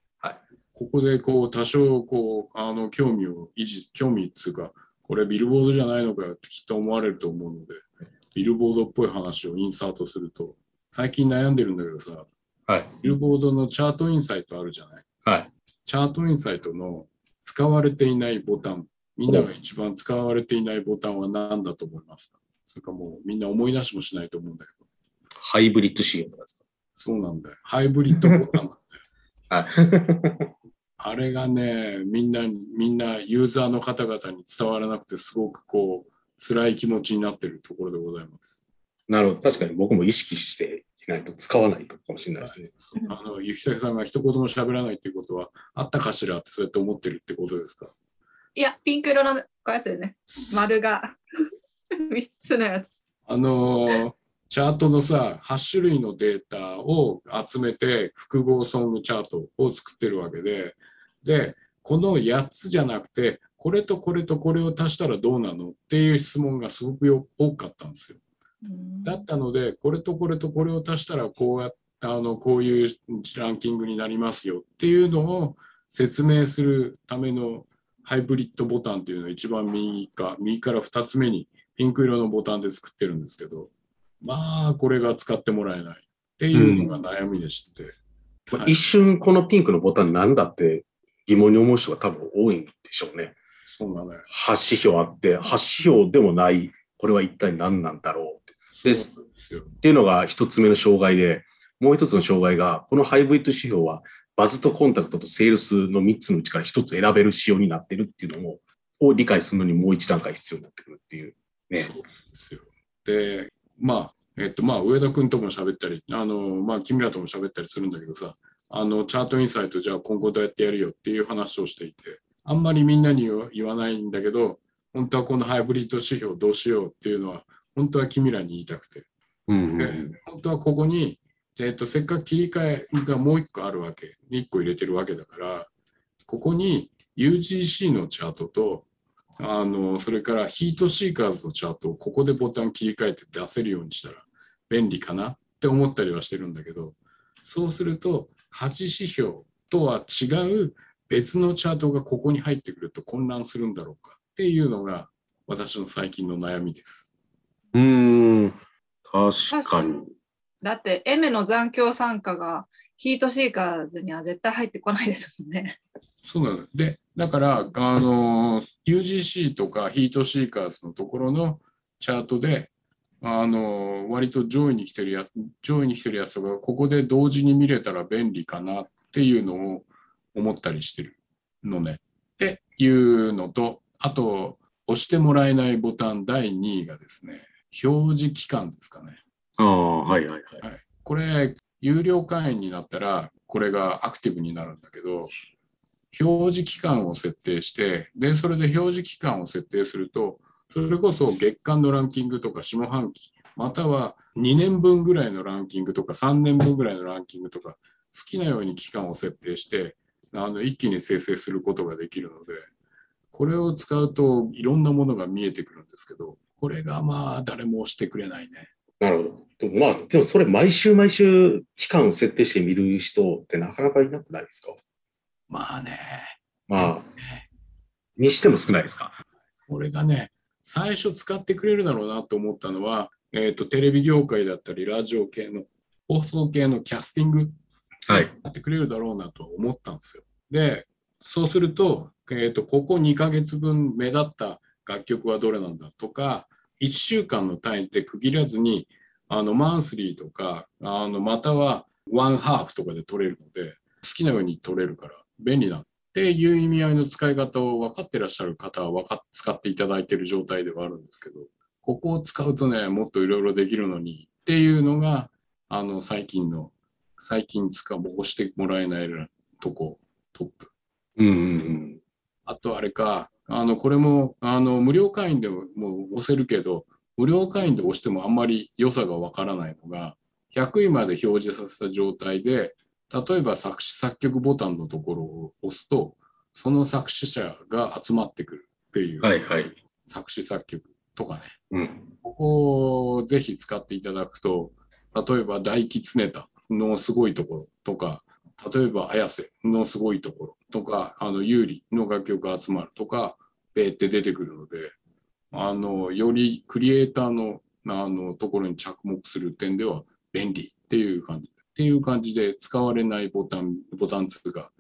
ここでこう多少こうあの興味を維持、興味っていうか、これビルボードじゃないのかよってきっと思われると思うので、ビルボードっぽい話をインサートすると、最近悩んでるんだけどさ、はい。ビルボードのチャートインサイトあるじゃない？はい。チャートインサイトの使われていないボタン、みんなが一番使われていないボタンは何だと思いますか？それかもうみんな思い出しもしないと思うんだけど、ハイブリッド CM とかですそうなんだよ。ハイブリッドボタンなんだよ。か。はい。あれがね、みんな、みんなユーザーの方々に伝わらなくて、すごくこう、辛い気持ちになっているところでございます。なるほど。確かに僕も意識してないと使わないかもしれないですね。あの、ゆきささんが一言も喋らないっていうことは、あったかしらってそうやって思ってるってことですか？いや、ピンク色のこうやつでね。丸が 3つのやつ。あのーチャートのさ、8種類のデータを集めて、複合ソングチャートを作ってるわけで、で、この8つじゃなくて、これとこれとこれを足したらどうなのっていう質問がすごくよ多かったんですよ。だったので、これとこれとこれを足したらこうやあのこういうランキングになりますよっていうのを説明するためのハイブリッドボタンっていうのは一番右か、右から2つ目にピンク色のボタンで作ってるんですけど、まあ、これが使ってもらえないっていうのが悩みでして。まあはい一瞬このピンクのボタンなんだって疑問に思う人が多分多いんでしょうね。そうなのよ。8指標あって、8指標でもない、これは一体何なんだろうってで。っていうのが一つ目の障害で、もう一つの障害が、このハイブリッド指標は、バズとコンタクトとセールスの3つのうちから1つ選べる仕様になってるっていうのも、を理解するのにもう一段階必要になってくるっていう。ね。そうですよ。で、まあ、えっと、まあ、上田君とも喋ったり、あの、まあ、君らとも喋ったりするんだけどさ、あの、チャートインサイト、じゃあ今後どうやってやるよっていう話をしていて、あんまりみんなに言わないんだけど、本当はこのハイブリッド指標どうしようっていうのは、本当は君らに言いたくて、うんえー本当はここに、えっと、せっかく切り替えがもう一個あるわけ、一個入れてるわけだから、ここに UGC のチャートと、あの、それからヒートシーカーズのチャートをここでボタン切り替えて出せるようにしたら便利かなって思ったりはしてるんだけど、そうすると、8指標とは違う別のチャートがここに入ってくると混乱するんだろうかっていうのが私の最近の悩みです。うーん。確かに。だって、エメの残響参加がヒートシーカーズには絶対入ってこないですもんね。そうなの。で、だから、あの、UGC とかヒートシーカーズのところのチャートで、あの、割と上位に来てるや、上位に来てるやつとか、ここで同時に見れたら便利かなっていうのを思ったりしてるのね。っていうのと、あと、押してもらえないボタン第2位がですね、表示期間ですかね。ああ、はいはいはい。はい、これ、有料会員になったら、これがアクティブになるんだけど、表示期間を設定して、で、それで表示期間を設定すると、それこそ月間のランキングとか下半期、または2年分ぐらいのランキングとか3年分ぐらいのランキングとか、好きなように期間を設定して、あの一気に生成することができるので、これを使うといろんなものが見えてくるんですけど、これがまあ誰も押してくれないね。なるほど。でもまあ、でもそれ毎週毎週期間を設定して見る人ってなかなかいなくないですか？まあね、まあ、にしても少ないですか？これがね、最初使ってくれるだろうなと思ったのは、えっ、と、テレビ業界だったり、ラジオ系の、放送系のキャスティング、はってくれるだろうなと思ったんですよ。で、そうすると、えっ、と、ここ2ヶ月分目立った楽曲はどれなんだとか、1週間の単位で区切らずに、あの、マンスリーとか、あの、またはワンハーフとかで取れるので、好きなように取れるから便利なっていう意味合いの使い方を分かってらっしゃる方は分かっ使っていただいている状態ではあるんですけど、ここを使うとね、もっといろいろできるのにっていうのが、あの、最近の、最近使う、押してもらえないとこ、トップ。うんうんうん。あとあれか、あの、これも、あの、無料会員でももう押せるけど、無料会員で押してもあんまり良さがわからないのが、100位まで表示させた状態で、例えば作詞作曲ボタンのところを押すと、その作詞者が集まってくるっていう、はいはい。作詞作曲とかね。うん。ここをぜひ使っていただくと、例えば大吉ネタのすごいところとか、例えば綾瀬のすごいところとか、あの、有利の楽曲が集まるとか、ペーって出てくるので、あの、よりクリエイターの、あの、ところに着目する点では便利っていう感じ。っていう感じで使われないボタン、ボタン2が、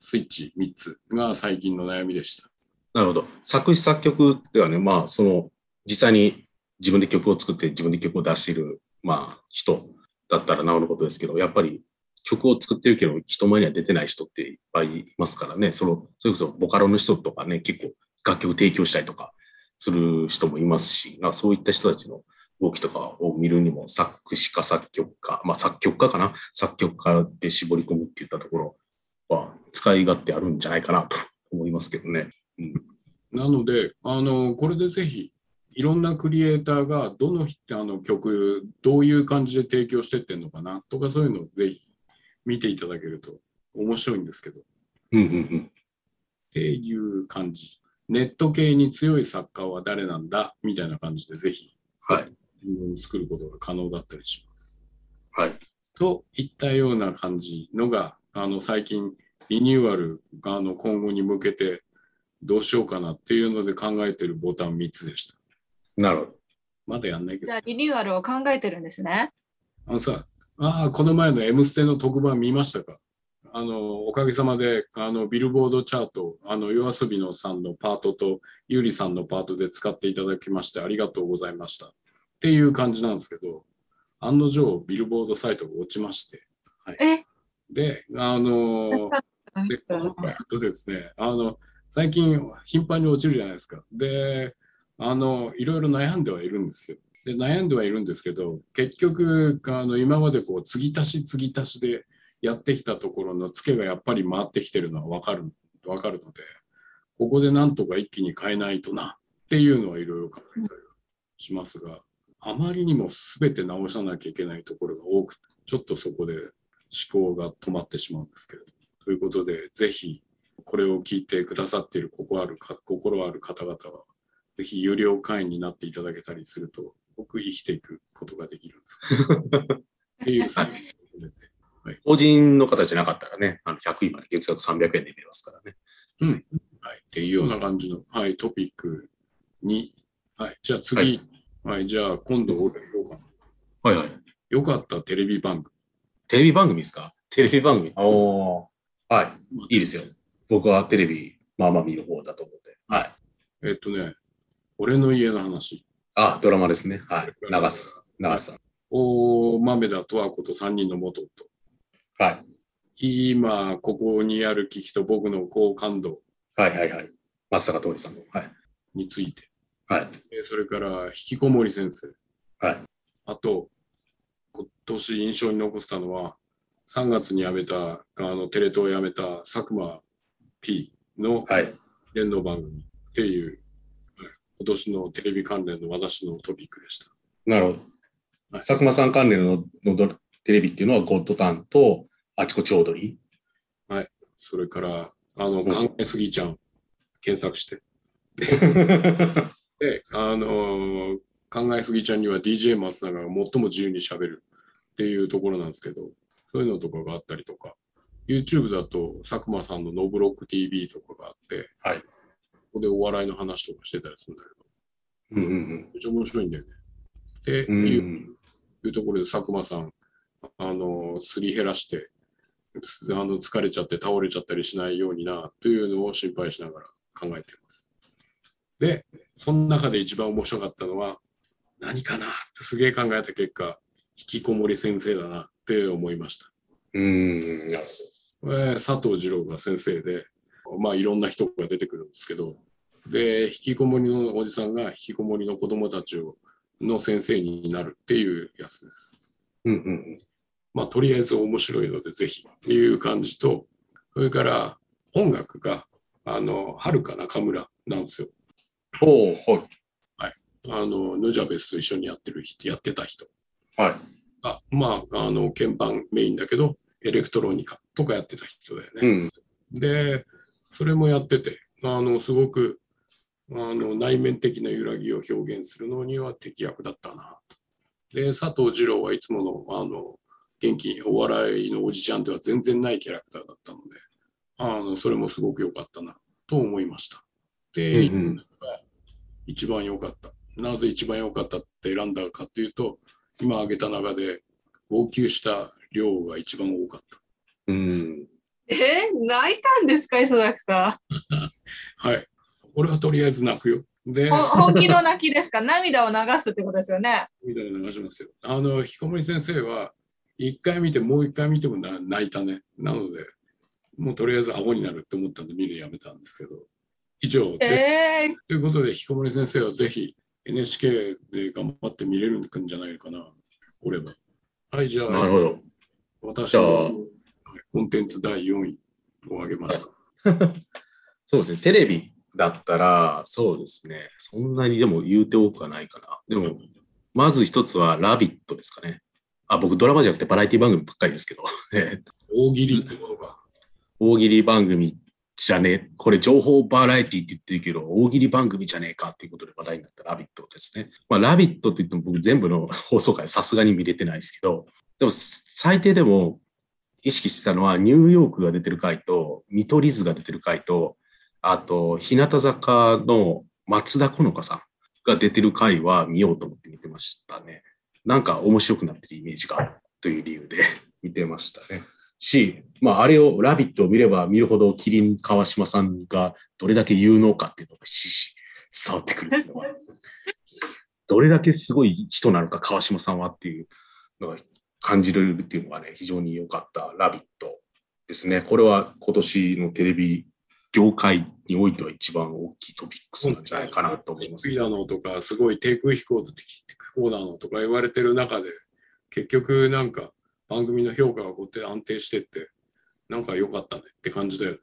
スイッチ3つが最近の悩みでした。なるほど。作詞作曲ではね、まあ、その、実際に自分で曲を作って自分で曲を出している、まあ、人だったらなおのことですけど、やっぱり曲を作ってるけど、人前には出てない人っていっぱいいますからね、その、それこそボカロの人とかね、結構楽曲提供したりとかする人もいますし、ま、そういった人たちの動きとかを見るにも作詞家、作曲家、まあ作曲家かな？作曲家で絞り込むっていったところは使い勝手あるんじゃないかなと思いますけどね。うん、なので、あの、これでぜひ、いろんなクリエイターがどのあの曲、どういう感じで提供してってんのかなとか、そういうのをぜひ見ていただけると面白いんですけど。うんうんうん。っていう感じ。ネット系に強い作家は誰なんだ？みたいな感じで、ぜひ、はい。を作ることが可能だったりします。はい。といったような感じのが、あの、最近、リニューアルが、あの、今後に向けて、どうしようかなっていうので考えてるボタン3つでした。なるほど。まだやんないけど。じゃあリニューアルを考えてるんですね。あのさ、ああ、この前の M ステの特番見ましたか？あの、おかげさまで、あの、ビルボードチャート、あの、夜遊びのさんのパートと、ゆりさんのパートで使っていただきまして、ありがとうございました。っていう感じなんですけど、案の定、ビルボードサイトが落ちまして、え、で、あの で、とですね、あの、最近頻繁に落ちるじゃないですか。で、あの、いろいろ悩んではいるんですよ。で、悩んではいるんですけど、結局、あの、今までこう、継ぎ足し継ぎ足しでやってきたところのツケがやっぱり回ってきてるのはわかる、わかるので、ここでなんとか一気に変えないとな、っていうのはいろいろ考えたりしますが、あまりにも全て直さなきゃいけないところが多くて、ちょっとそこで思考が止まってしまうんですけれど。ということで、ぜひ、これを聞いてくださっている心あるか心ある方々は、ぜひ有料会員になっていただけたりすると、僕生きていくことができるんです。っていう最後に込めて。法人の方じゃなかったらね、あの100位まで月額300円で見れますからね。はい、っていうような感じの、はい、トピックに、はい、じゃあ次、ははいい、じゃあ今度俺言おうかな。はいはい。よかったテレビ番組。テレビ番組ですか？テレビ番組。おーはい。いいですよ。僕はテレビ、まあまあ見る方だと思って。はい。えっとね、俺の家の話。あ、ドラマですね。はい。流す。流すさん。大豆田十和子と3人の元夫。はい。今、ここにある危機と僕の好感度はいはいはい。松坂桃李さんの。はい。について。はい。えーそれから、引きこもり先生。はい。あと、今年印象に残ってたのは、3月に辞めた、あの、テレ東を辞めた佐久間 P のはい。連動番組っていう、はい今年のテレビ関連の私のトピックでした。なるほど。はい佐久間さん関連ののドテレビっていうのは、ゴッドタンと、あちこちオードリそれから、あの、ん考えすぎちゃん、検索して。ー。で、あのー考えすぎちゃんには DJ 松永が最も自由にしゃべるっていうところなんですけど、そういうのとかがあったりとか、YouTube だと佐久間さんのノブロック TV とかがあって、はいここでお笑いの話とかしてたりするんだけど、うんうんめっちゃ面白いんだよね。ってうん。ういう,、ん。いうところで佐久間さん、あのーすり減らして、あの疲れちゃって倒れちゃったりしないようになというのを心配しながら考えています。で、その中で一番面白かったのは、何かなってすげえ考えた結果、引きこもり先生だなって思いました。うん。なるこれ佐藤二郎が先生で、まあいろんな人が出てくるんですけど、で、引きこもりのおじさんが引きこもりの子供たちをの先生になるっていうやつです。ほど。うんうんまあ、とりあえず面白いので、ぜひっていう感じと、それから音楽が、あの、はるか中村なんですよ。うん。おー、はい。あの、ヌジャベスと一緒にやってる人、やってた人はい。が、まあ、あの、鍵盤メインだけど、エレクトロニカとかやってた人だよね。うん。で、それもやってて、あの、すごく、あの、内面的な揺らぎを表現するのには適役だったなと。で、佐藤二郎はいつもの、あの、元気、お笑いのおじちゃんでは全然ないキャラクターだったので、あの、それもすごく良かったな、と思いました。で、うんうん一番良かった。なぜ一番良かったって選んだかというと、今挙げた中で、号泣した量が一番多かった。うん。え泣いたんですか、磯崎さ はい。俺はとりあえず泣くよ。で本気の泣きですか？涙を流すってことですよね。みたいな流しますよ。あの、引きこもり先生は、一回見て、もう一回見てもな泣いたね。なので、もうとりあえずアホになるって思ったんで見るのやめたんですけど。以上で、えー、ということで、引きこもり先生はぜひ、NHK で頑張って見れるんじゃないかな、これは。はい、じゃあ、なるほど。私じゃあのコンテンツ第4位を挙げました。そうですね。テレビだったら、そうですね。そんなにでも言うて多くはないかな。でも、まず一つは、ラビットですかね。あ、僕ドラマじゃなくてバラエティ番組ばっかりですけど、えー大喜利ってことか。大喜利番組じゃねこれ情報バラエティって言ってるけど、大喜利番組じゃねえかっていうことで話題になったラビットですね。まあ、ラビットって言っても僕全部の 放送回さすがに見れてないですけど、でも最低でも意識してたのはニューヨークが出てる回と、見取り図が出てる回と、あと、日向坂の松田好花さんが出てる回は見ようと思って見てましたね。なんか面白くなってるイメージがという理由で見てましたね。し、まあ、あれを、ラビットを見れば見るほど、キリン川島さんがどれだけ有能かっていうのがしし伝わってくるっていうのは、どれだけすごい人なのか、川島さんはっていうのが感じれるっていうのがね、非常に良かったラビットですね。これは今年のテレビ業界においては一番大きいトピックスなんじゃないかなと思います低い。なのとか、すごい低空飛行飛行なのとか言われてる中で、結局なんか番組の評価がこうやって安定してって、なんか良かったねって感じだよね。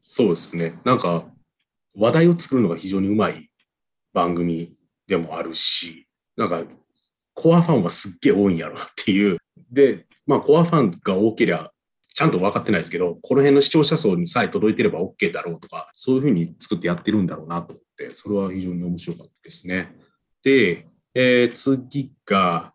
そうですね。なんか、話題を作るのが非常にうまい番組でもあるし、なんか、コアファンはすっげえ多いんやろなっていう。で、まあ、コアファンが多ければ、ちゃんと分かってないですけど、この辺の視聴者層にさえ届いてれば OK だろうとか、そういうふうに作ってやってるんだろうなと思って、それは非常に面白かったですね。で、えー次が、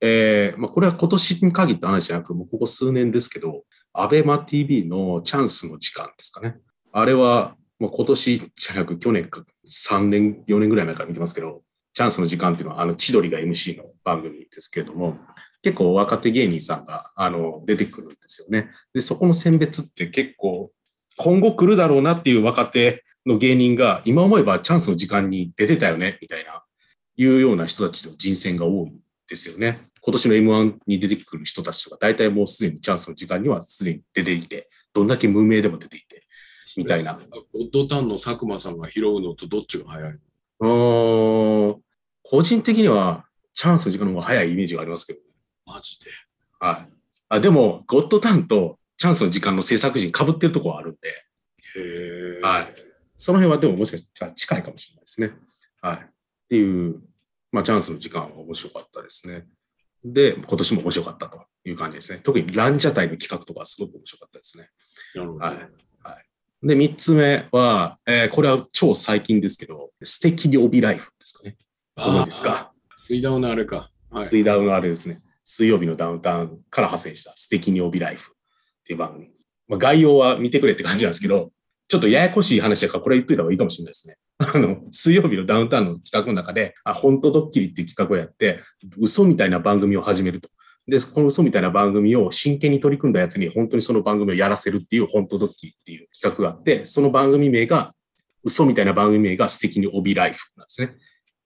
えーまあ、これは今年に限った話じゃなく、もうここ数年ですけど、アベマ TV のチャンスの時間ですかね。あれは、まあ、今年じゃなく去年か3年、4年ぐらい前から見てますけど、チャンスの時間っていうのは、あの、千鳥が MC の番組ですけれども、結構若手芸人さんが、あの、出てくるんですよね。で、そこの選別って結構、今後来るだろうなっていう若手の芸人が、今思えばチャンスの時間に出てたよね、みたいな、いうような人たちの人選が多いですよね。今年の M1 に出てくる人たちとか、大体もうすでにチャンスの時間にはすでに出ていて、どんだけ無名でも出ていて、みたいな。ゴッドタンの佐久間さんが拾うのとどっちが早いん個人的にはチャンスの時間の方が早いイメージがありますけど、マジで？はい。あでも、ゴッドタンとチャンスの時間の制作陣被ってるところはあるんで、へえ。はい。その辺はでももしかしたら近いかもしれないですね。はい。っていう、まあ、チャンスの時間は面白かったですね。で、今年も面白かったという感じですね。特にランジャタイの企画とかすごく面白かったですね。なるほど。はい。はい。で、三つ目は、えーこれは超最近ですけど、素敵に帯ライフですかね。ご存知ですか？水ダウのあれか。はい。水ダウのあれですね。水曜日のダウンタウンから派生した素敵に帯ライフっていう番組。まあ、概要は見てくれって感じなんですけど、ちょっとややこしい話だからこれ言っといた方がいいかもしれないですね。あの、水曜日のダウンタウンの企画の中で、あ、本当ドッキリっていう企画をやって、嘘みたいな番組を始めると。で、この嘘みたいな番組を真剣に取り組んだやつに本当にその番組をやらせるっていう本当ドッキリっていう企画があって、その番組名が、嘘みたいな番組名が素敵に帯ライフなんですね。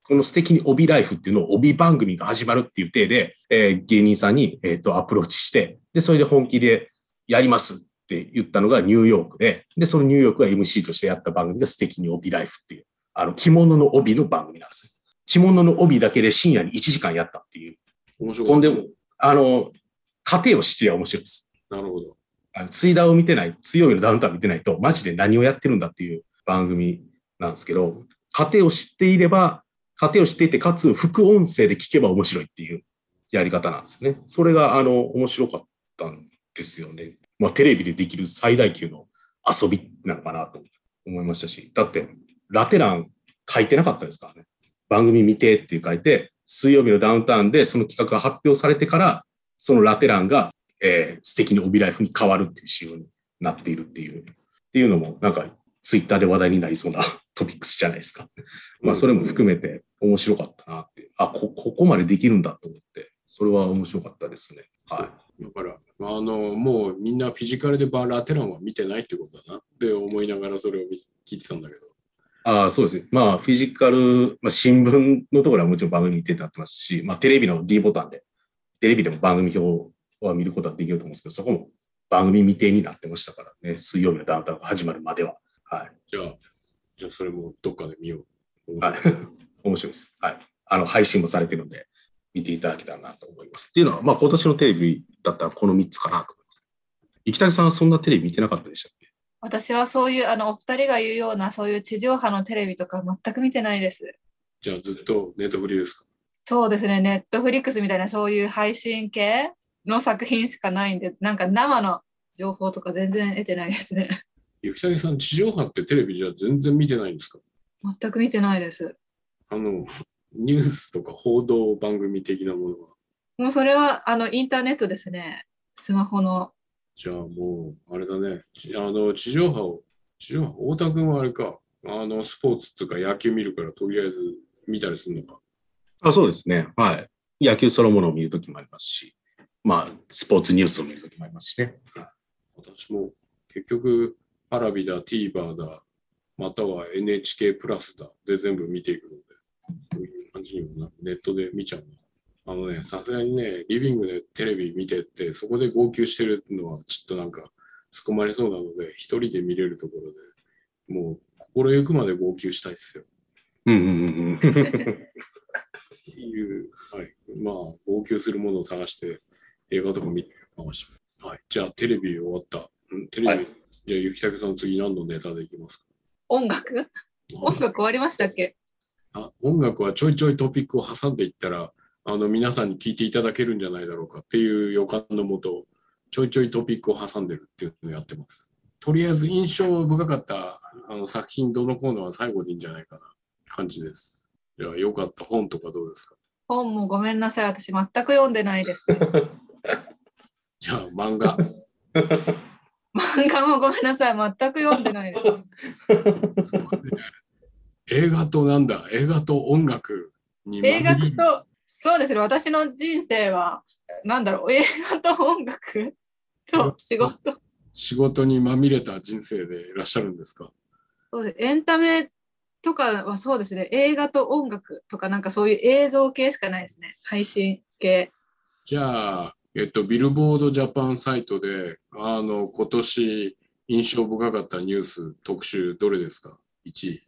この素敵に帯ライフっていうのを帯番組が始まるっていう体で、えー芸人さんに、えー、とアプローチして、で、それで本気でやりますって言ったのがニューヨークで、で、そのニューヨークが MC としてやった番組が素敵に帯ライフっていう、あの、着物の帯の番組なんですよ。着物の帯だけで深夜に1時間やったっていう。面白かった。とんでも、あの、過程を知ってりゃ面白いです。なるほど。あの、ツイダーを見てない、水曜日のダウンタウン見てないと、マジで何をやってるんだっていう番組なんですけど、過程を知っていれば、過程を知っていて、かつ副音声で聞けば面白いっていうやり方なんですよね。それが、あの、面白かったんですよね。まあ、テレビでできる最大級の遊びなのかなと思いましたし、だって、ラテ欄書いてなかったですからね。番組見てって書いて、水曜日のダウンタウンでその企画が発表されてから、そのラテ欄が、えー素敵に帯ライフに変わるっていう仕様になっているっていう、っていうのも、なんか、ツイッターで話題になりそうな トピックスじゃないですか。まあ、それも含めて面白かったなって。あ、こ、ここまでできるんだと思って、それは面白かったですね。はだから、あの、もうみんなフィジカルでバラテランは見てないってことだなって思いながらそれを見聞いてたんだけど。い。ああ、そうですね。まあ、フィジカル、まあ、新聞のところはもちろん番組に出てなってますし、まあ、テレビの D ボタンで、テレビでも番組表は見ることはできると思うんですけど、そこも番組未定になってましたからね、水曜日のダウンタウンが始まるまでは。はい。じゃあ、じゃあそれもどっかで見よう。はい。面白いです。はい。あの、配信もされてるので、見ていただけたらなと思います。っていうのは、まあ、今年のテレビだったらこの3つかなと思います。生田さんはそんなテレビ見てなかったでしたっけ？私はそういう、あの、お二人が言うような、そういう地上波のテレビとか全く見てないです。じゃあずっとネットフリですか？そうですね、ネットフリックスみたいなそういう配信系の作品しかないんで、なんか生の情報とか全然得てないですね。ゆきたけさん、地上波ってテレビじゃ全然見てないんですか？全く見てないです。あの、ニュースとか報道番組的なものは。もうそれはあのインターネットですね。スマホの。じゃあもう、あれだね。ちあの、地上波を、地上波、太田君はあれか、あの、スポーツっていうか野球見るから、とりあえず見たりするのか。あそうですね。はい。野球そのものを見るときもありますし、まあ、スポーツニュースを見るときもありますしね。私も結局、パラビだ、TVer だ、または NHK プラスだで全部見ていくので、そういう感じにもなネットで見ちゃうな。あのね、さすがにね、リビングでテレビ見てって、そこで号泣してるのはちょっとなんか、突っ込まれそうなので、一人で見れるところで、もう心ゆくまで号泣したいっすよ。うんうんうんうん。っていう、はい。まあ、号泣するものを探して、映画とか見てました。はい。じゃあ、テレビ終わった。うんテレビ、はいじゃあ、ゆきたけさん次何のネタでいきます音楽？か音楽終わりましたっけ？あ音楽はちょいちょいトピックを挟んでいったら、あの皆さんに聞いていただけるんじゃないだろうかっていう予感のもと、ちょいちょいトピックを挟んでるっていうのをやってます。とりあえず印象深かったあの作品どのコーナーは最後でいいんじゃないかな感じです。じゃあ、良かった本とかどうですか？本もごめんなさい。私全く読んでないです。じゃあ、漫画。漫画もごめんなさい。全く読んでないです。映画となんだ？映画と音楽にまみれ映画と、そうですね。私の人生は、なんだろう、映画と音楽？と仕事？仕事にまみれた人生でいらっしゃるんですか？そうですエンタメとかはそうですね。映画と音楽とか、なんかそういう映像系しかないですね。配信系。じゃあ、えっと、ビルボードジャパンサイトで、あの、今年印象深かったニュース特集どれですか ?1 位。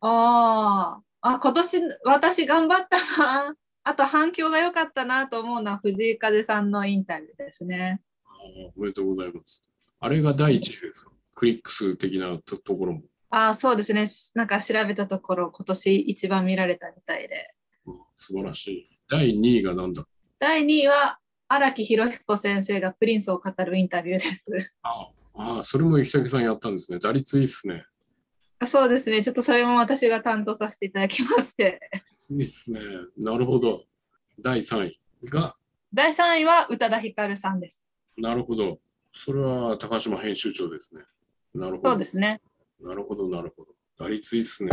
ああ、あ、今年私頑張ったな。あと反響が良かったなと思うのは藤井風さんのインタビューですね。あおめでとうございます。あれが第1位ですか？クリック数的なとところも。ああ、そうですね。なんか調べたところ、今年一番見られたみたいで。うん素晴らしい。第2位がなんだ？第2位は荒木博彦先生がプリンスを語るインタビューです。ああ、それも雪武さんやったんですね。打率いいっすね。あそうですね。ちょっとそれも私が担当させていただきまして。いいっすね。なるほど。第3位が、第3位は宇多田ヒカルさんです。なるほど。それは高島編集長ですね。なるほど。そうですね。なるほど、なるほど。打率いいっすね。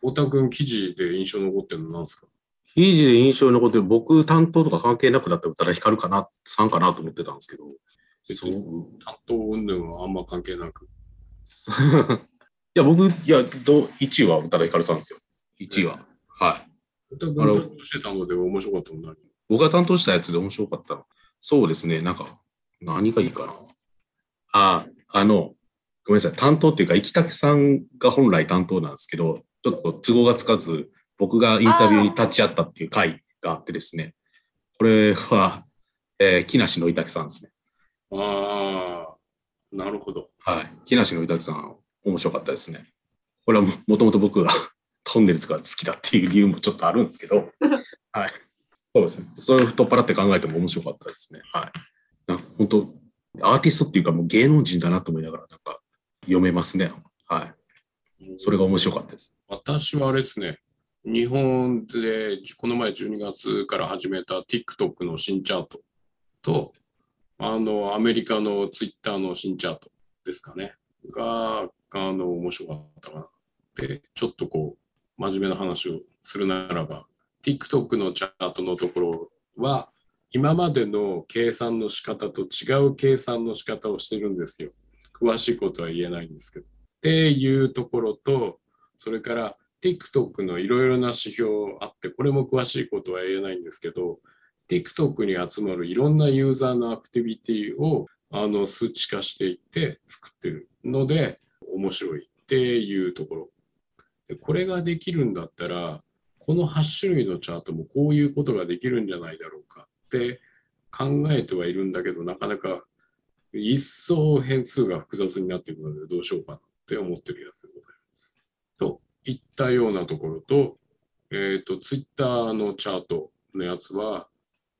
太田君、記事で印象残ってるのなんですか？記事で印象に残ってる僕担当とか関係なくなったら宇多田ヒカルかな、さんかなと思ってたんですけど。そう。担当云々はあんま関係なく。いや、僕、いや、ど1位は宇多田ヒカルさんですよ。1位は。はい。担当してたので面白かった僕が担当したやつで面白かったの。そうですね、なんか、何がいいかな。あ、あの、ごめんなさい、担当っていうか、生竹さんが本来担当なんですけど、ちょっと都合がつかず、僕がインタビューに立ち会ったっていう回があってですね、これは、えー木梨憲武さんですね。ああ、なるほど。はい。木梨憲武さん、面白かったですね。これはももともと僕が トンネルズが好きだっていう理由もちょっとあるんですけど、はい。そうですね。それを太っ払って考えても面白かったですね。はい。な本当、アーティストっていうかもう芸能人だなと思いながら、なんか読めますね。はい。それが面白かったです。私はあれですね、日本でこの前12月から始めた TikTok の新チャートと、あの、アメリカの Twitter の新チャートですかね、が、あの、面白かったかな。で、ちょっとこう、真面目な話をするならば、TikTok のチャートのところは、今までの計算の仕方と違う計算の仕方をしてるんですよ。詳しいことは言えないんですけど。っていうところと、それから TikTok のいろいろな指標あって、これも詳しいことは言えないんですけど、TikTok に集まるいろんなユーザーのアクティビティをあの数値化していって作ってるので面白いっていうところ。でこれができるんだったら、この8種類のチャートもこういうことができるんじゃないだろうかって考えてはいるんだけど、なかなか一層変数が複雑になっていくのでどうしようかなって思ってるやつでございます。といったようなところと、えっ、と、ツイッターのチャートのやつは、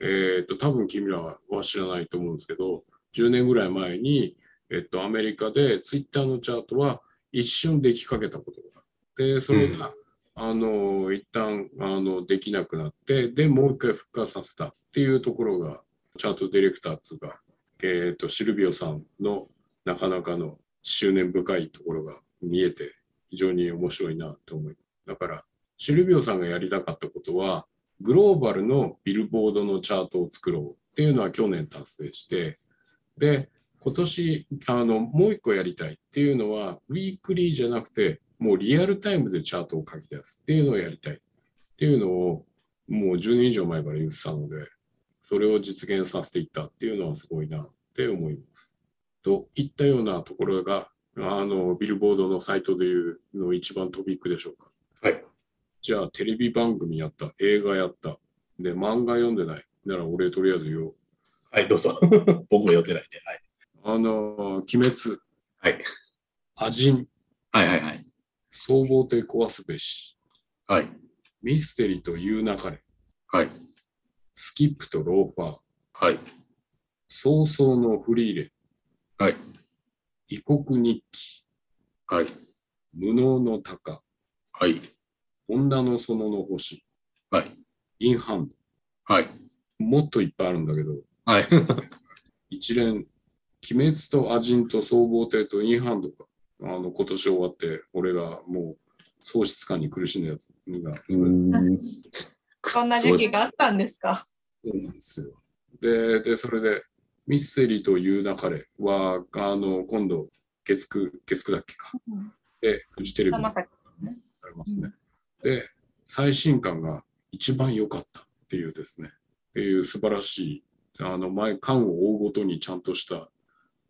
えっ、と、多分君らは知らないと思うんですけど、10年ぐらい前に、えっ、と、アメリカでツイッターのチャートは一瞬できかけたことがあって、それが、あの、一旦、あの、できなくなって、で、もう一回復活させたっていうところが、チャートディレクターつうか、えっ、と、シルビオさんのなかなかの執念深いところが見えて、非常に面白いなと思います。だから、シルビオさんがやりたかったことは、グローバルのビルボードのチャートを作ろうっていうのは去年達成して、で、今年、あの、もう一個やりたいっていうのは、ウィークリーじゃなくて、もうリアルタイムでチャートを書き出すっていうのをやりたいっていうのを、もう10年以上前から言ってたので、それを実現させていったっていうのはすごいなって思います。といったようなところが、あの、ビルボードのサイトでいうの一番トピックでしょうか。はい。じゃあ、テレビ番組やった、映画やった、で、漫画読んでない。なら俺とりあえず言おう。はい、どうぞ。僕も寄ってないんで。はい。あの、鬼滅、はい。アジン、はいはいはい。総合帝壊すべし、はい。ミステリという流れ、はい。スキップとローファー、はい。早々のフリーレン、はい。異国日記、はい。無能の鷹、はい。女の園の星、はい。インハンはい。ド、もっといっぱいあるんだけど、はい。一連、鬼滅とアジンと総合帝とインハンドが、あの、今年終わって、俺がもう喪失感に苦しんだやつが、それそんな時期があったんですか。そうなんですよ。で、で、それで、ミステリという流れは、あの、今度、月9、月9だっけか。うんで、フジテレビにありますね。で、最新刊が一番良かったっていうですね、っていう素晴らしい、あの、前、巻を追うごとにちゃんとした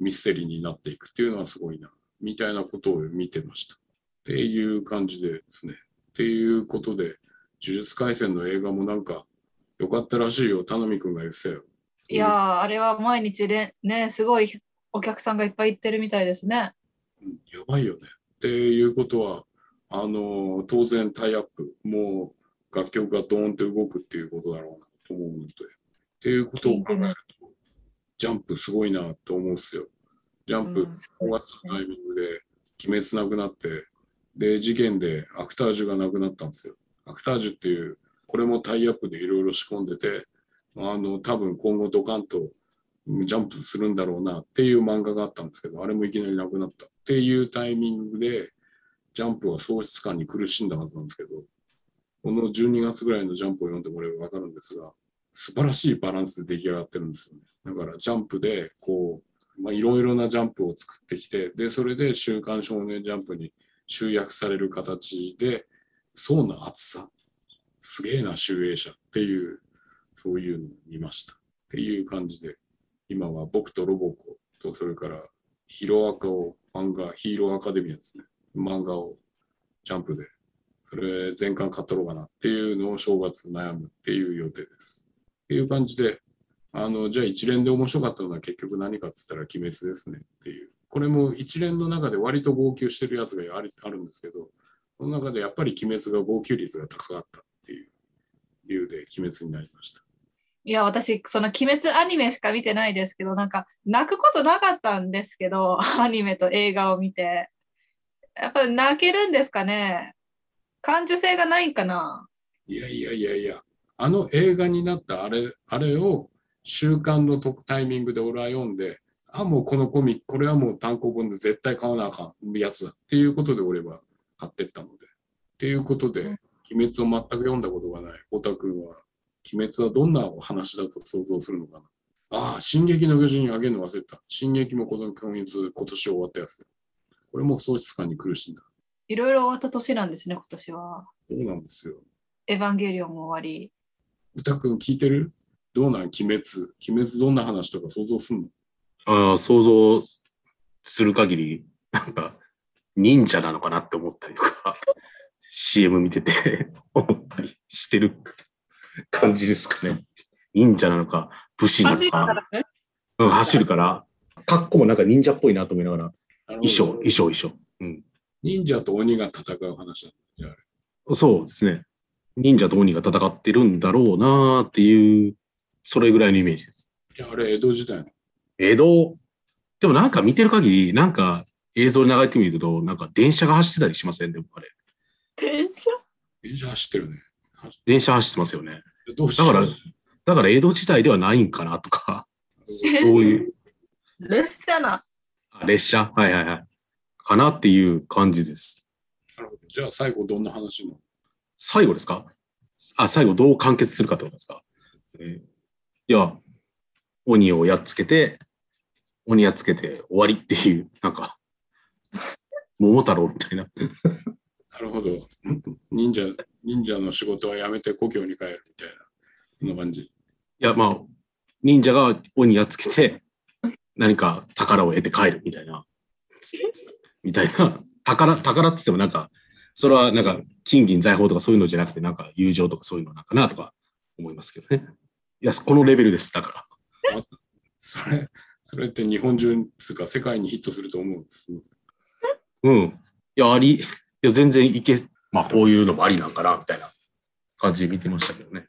ミステリーになっていくっていうのはすごいな、みたいなことを見てました。っていう感じでですね。っていうことで、呪術廻戦の映画もなんか良かったらしいよ、田波くんが言ってたよ。いやー、あれは毎日でね、すごいお客さんがいっぱい行ってるみたいですね。うんやばいよね。っていうことは、あの、当然タイアップ、もう楽曲がドーンって動くっていうことだろうなと思うので、っていうことを考えると、ジャンプすごいなと思うんですよ。ジャンプうんすご5い月のタイミングで鬼滅なくなって、で、事件でアクタージュがなくなったんですよ。アクタージュっていう、これもタイアップでいろいろ仕込んでて、あの、多分今後ドカンとジャンプするんだろうなっていう漫画があったんですけど、あれもいきなりなくなったっていうタイミングで、ジャンプは喪失感に苦しんだはずなんですけど、この12月ぐらいのジャンプを読んでもらえばわかるんですが、素晴らしいバランスで出来上がってるんですよね。だからジャンプで、こう、まあ、いろいろなジャンプを作ってきて、で、それで週刊少年ジャンプに集約される形で、層の厚さ、すげえな、集英社っていう、そういうのを見ました。っていう感じで、今は僕とロボコと、それからヒロアカを、漫画、ヒーローアカデミアですね。漫画をジャンプで、それ全巻買っとろうかなっていうのを正月悩むっていう予定です。っていう感じで、あの、じゃあ一連で面白かったのは結局何かっつったら鬼滅ですねっていう。これも一連の中で割と号泣してるやつがありあるんですけど、その中でやっぱり鬼滅が号泣率が高かったっていう理由で鬼滅になりました。いや、私、その鬼滅アニメしか見てないですけど、なんか泣くことなかったんですけど、アニメと映画を見て。やっぱ泣けるんですかね感受性がないんかないやいやいやいや、あの映画になったあれあれを週刊のとタイミングで俺は読んで、あ、もうこのコミック、これはもう単行本で絶対買わなあかんやつだっていうことで俺は買ってったので。っていうことで、うん鬼滅を全く読んだことがないオタ君は、鬼滅はどんなお話だと想像するのかな。ああ、進撃の巨人にあげるの忘れた。進撃もこの今月、今年終わったやつ。これも喪失感に苦しんだ。いろいろ終わった年なんですね、今年は。そうなんですよ。エヴァンゲリオンも終わり。歌くん聞いてる？どうなん鬼滅。鬼滅どんな話とか想像すんの？ああ、想像する限り、なんか、忍者なのかなって思ったりとか、CM 見てて思ったりししてる感じですかね。忍者なのか、武士なのか。らね。うん、走るから、格好もなんか忍者っぽいなと思いながら、衣装、衣装、衣装。うん。忍者と鬼が戦う話だそうですね。忍者と鬼が戦ってるんだろうなっていう、それぐらいのイメージです。いやあれ、江戸時代の。江戸、でもなんか見てる限り、なんか映像に流れてみると、なんか電車が走ってたりしません？でもあれ。電車？電車走ってるね。電車走ってますよね。どうしだからだから江戸時代ではないんかなとか、そういう、列車な。あ列車？はいはいはい。かなっていう感じです。なるほどじゃあ最後どんな話なの最後ですか？あ、最後どう完結するかってことですか、えーいや、鬼をやっつけて、鬼やっつけて終わりっていう、なんか、桃太郎みたいな。なるほど。忍者、忍者の仕事はやめて故郷に帰るみたいな。そんな感じ。いや、まあ、忍者が鬼やっつけて、何か宝を得て帰るみたいな、みたいな、宝、宝って言ってもなんか、それはなんか、金銀財宝とかそういうのじゃなくて、なんか友情とかそういうのなんかなとか思いますけどね。いや、このレベルです。だから。それ、それって日本中つうか世界にヒットすると思うんです。うん。いや、あり、いや、全然いけ、まあ、こういうのもありなんかな、みたいな感じで見てましたけどね。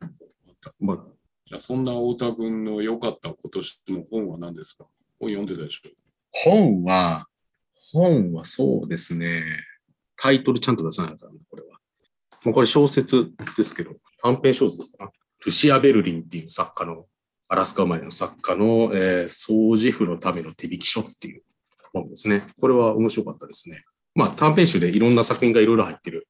まあ、じゃあそんな太田君の良かった今年の本は何ですか？本読んでたでしょ？本は、本はそうですね。タイトルちゃんと出さないからね、これは。もうこれ小説ですけど、短編小説か？な。ルシア・ベルリンっていう作家の、アラスカ生まれの作家の、えー掃除婦のための手引き書っていう本ですね。これは面白かったですね。まあ短編集でいろんな作品がいろいろ入ってる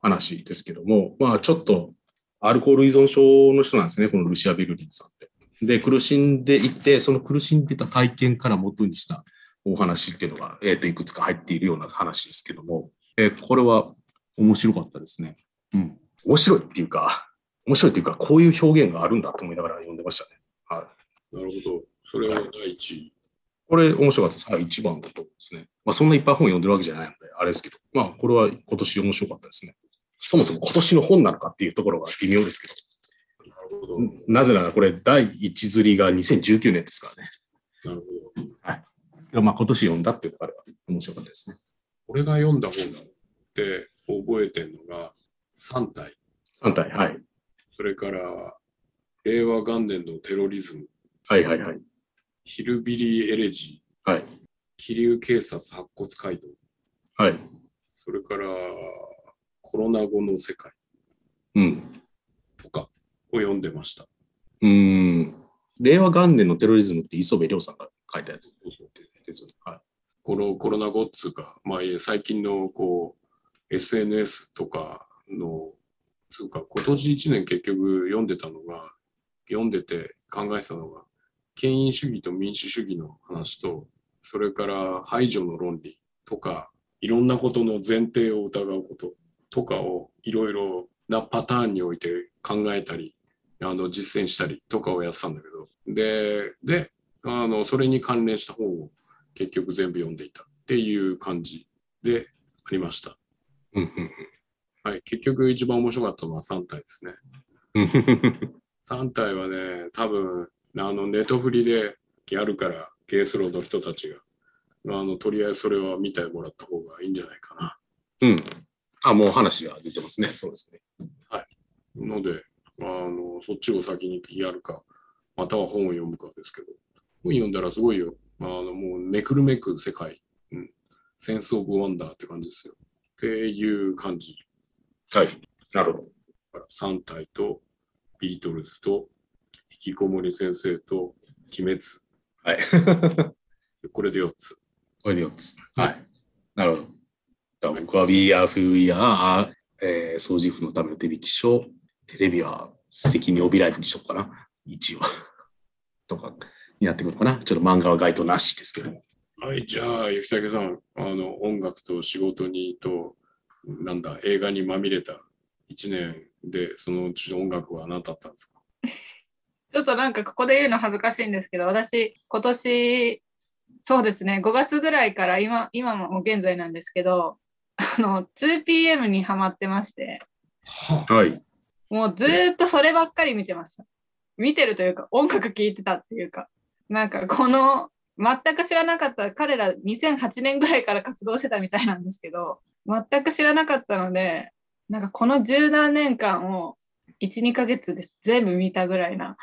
話ですけども、まあちょっとアルコール依存症の人なんですね、このルシア・ベルリンさんって。で、苦しんでいて、その苦しんでた体験から元にしたお話っていうのが、えー、といくつか入っているような話ですけども、えーこれは面白かったですね。うん。面白いっていうか、面白いっていうか、こういう表現があるんだと思いながら読んでましたね。はい。なるほど。それは第一位。これ面白かったです。はい、一番だと思いますね。まあそんないっぱい本読んでるわけじゃないので、あれですけど、まあこれは今年面白かったですね。そもそも今年の本なのかっていうところが微妙ですけなるほど。ど、なぜならこれ第一釣りが2019年ですからね。なるほど。まあ今年読んだっていうところが面白かったですね。俺が読んだ本って覚えてるのが3体。3体、はい。それから令和元年のテロリズム、はいはいはい。ヒルビリー・エレジー、はい。気流警察白骨街道、はい。それからコロナ後の世界うん。とかを読んでました。うーん。令和元年のテロリズムって磯部亮さんが書いたやつそうそうですよね。はい。コロコロナ後っつうか、まあ、最近のこう SNS とかの、つうか、今年1年結局読んでたのが、読んでて考えてたのが、権威主義と民主主義の話と、それから排除の論理とか、いろんなことの前提を疑うこととかをいろいろなパターンにおいて考えたり、あの実践したりとかをやってたんだけど、で、で、あの、それに関連した本を結局全部読んでいたっていう感じでありました。はい、結局一番面白かったのは3体ですね。うん。3体はね、多分、あの、ネトフリでやるから、ケースローの人たちが、あの、とりあえずそれは見てもらった方がいいんじゃないかな。うん。あ、もう話が出てますね。そうですね。ので、あの、そっちを先にやるか、または本を読むかですけど、本読んだらすごいよ。あの、もうめくるめく世界、うん、センスオブワンダーって感じですよ。っていう感じ。はい。なるほど。3体と、ビートルズと、引きこもり先生と、鬼滅。はい。これで4つ。これで4つ。はい。なるほど。僕は We Are Who We Are、えー、掃除婦のための手引き書、テレビは素敵に帯ライフにしようかな。一応。とかになってくるのかな。ちょっと漫画は該当なしですけども。はい、じゃあ、ゆきたけさん、あの、音楽と仕事にと、なんだ、映画にまみれた1年で、そのうちの音楽は何だったんですか？ちょっとなんかここで言うの恥ずかしいんですけど、私、今年、そうですね、5月ぐらいから今、今も現在なんですけど、あの、2PM にハマってまして、ははい。もうずーっとそればっかり見てました。見てるというか、音楽聴いてたっていうか、なんかこの、全く知らなかった、彼ら2008年ぐらいから活動してたみたいなんですけど、全く知らなかったので、なんかこの十何年間を1、2ヶ月で全部見たぐらいな。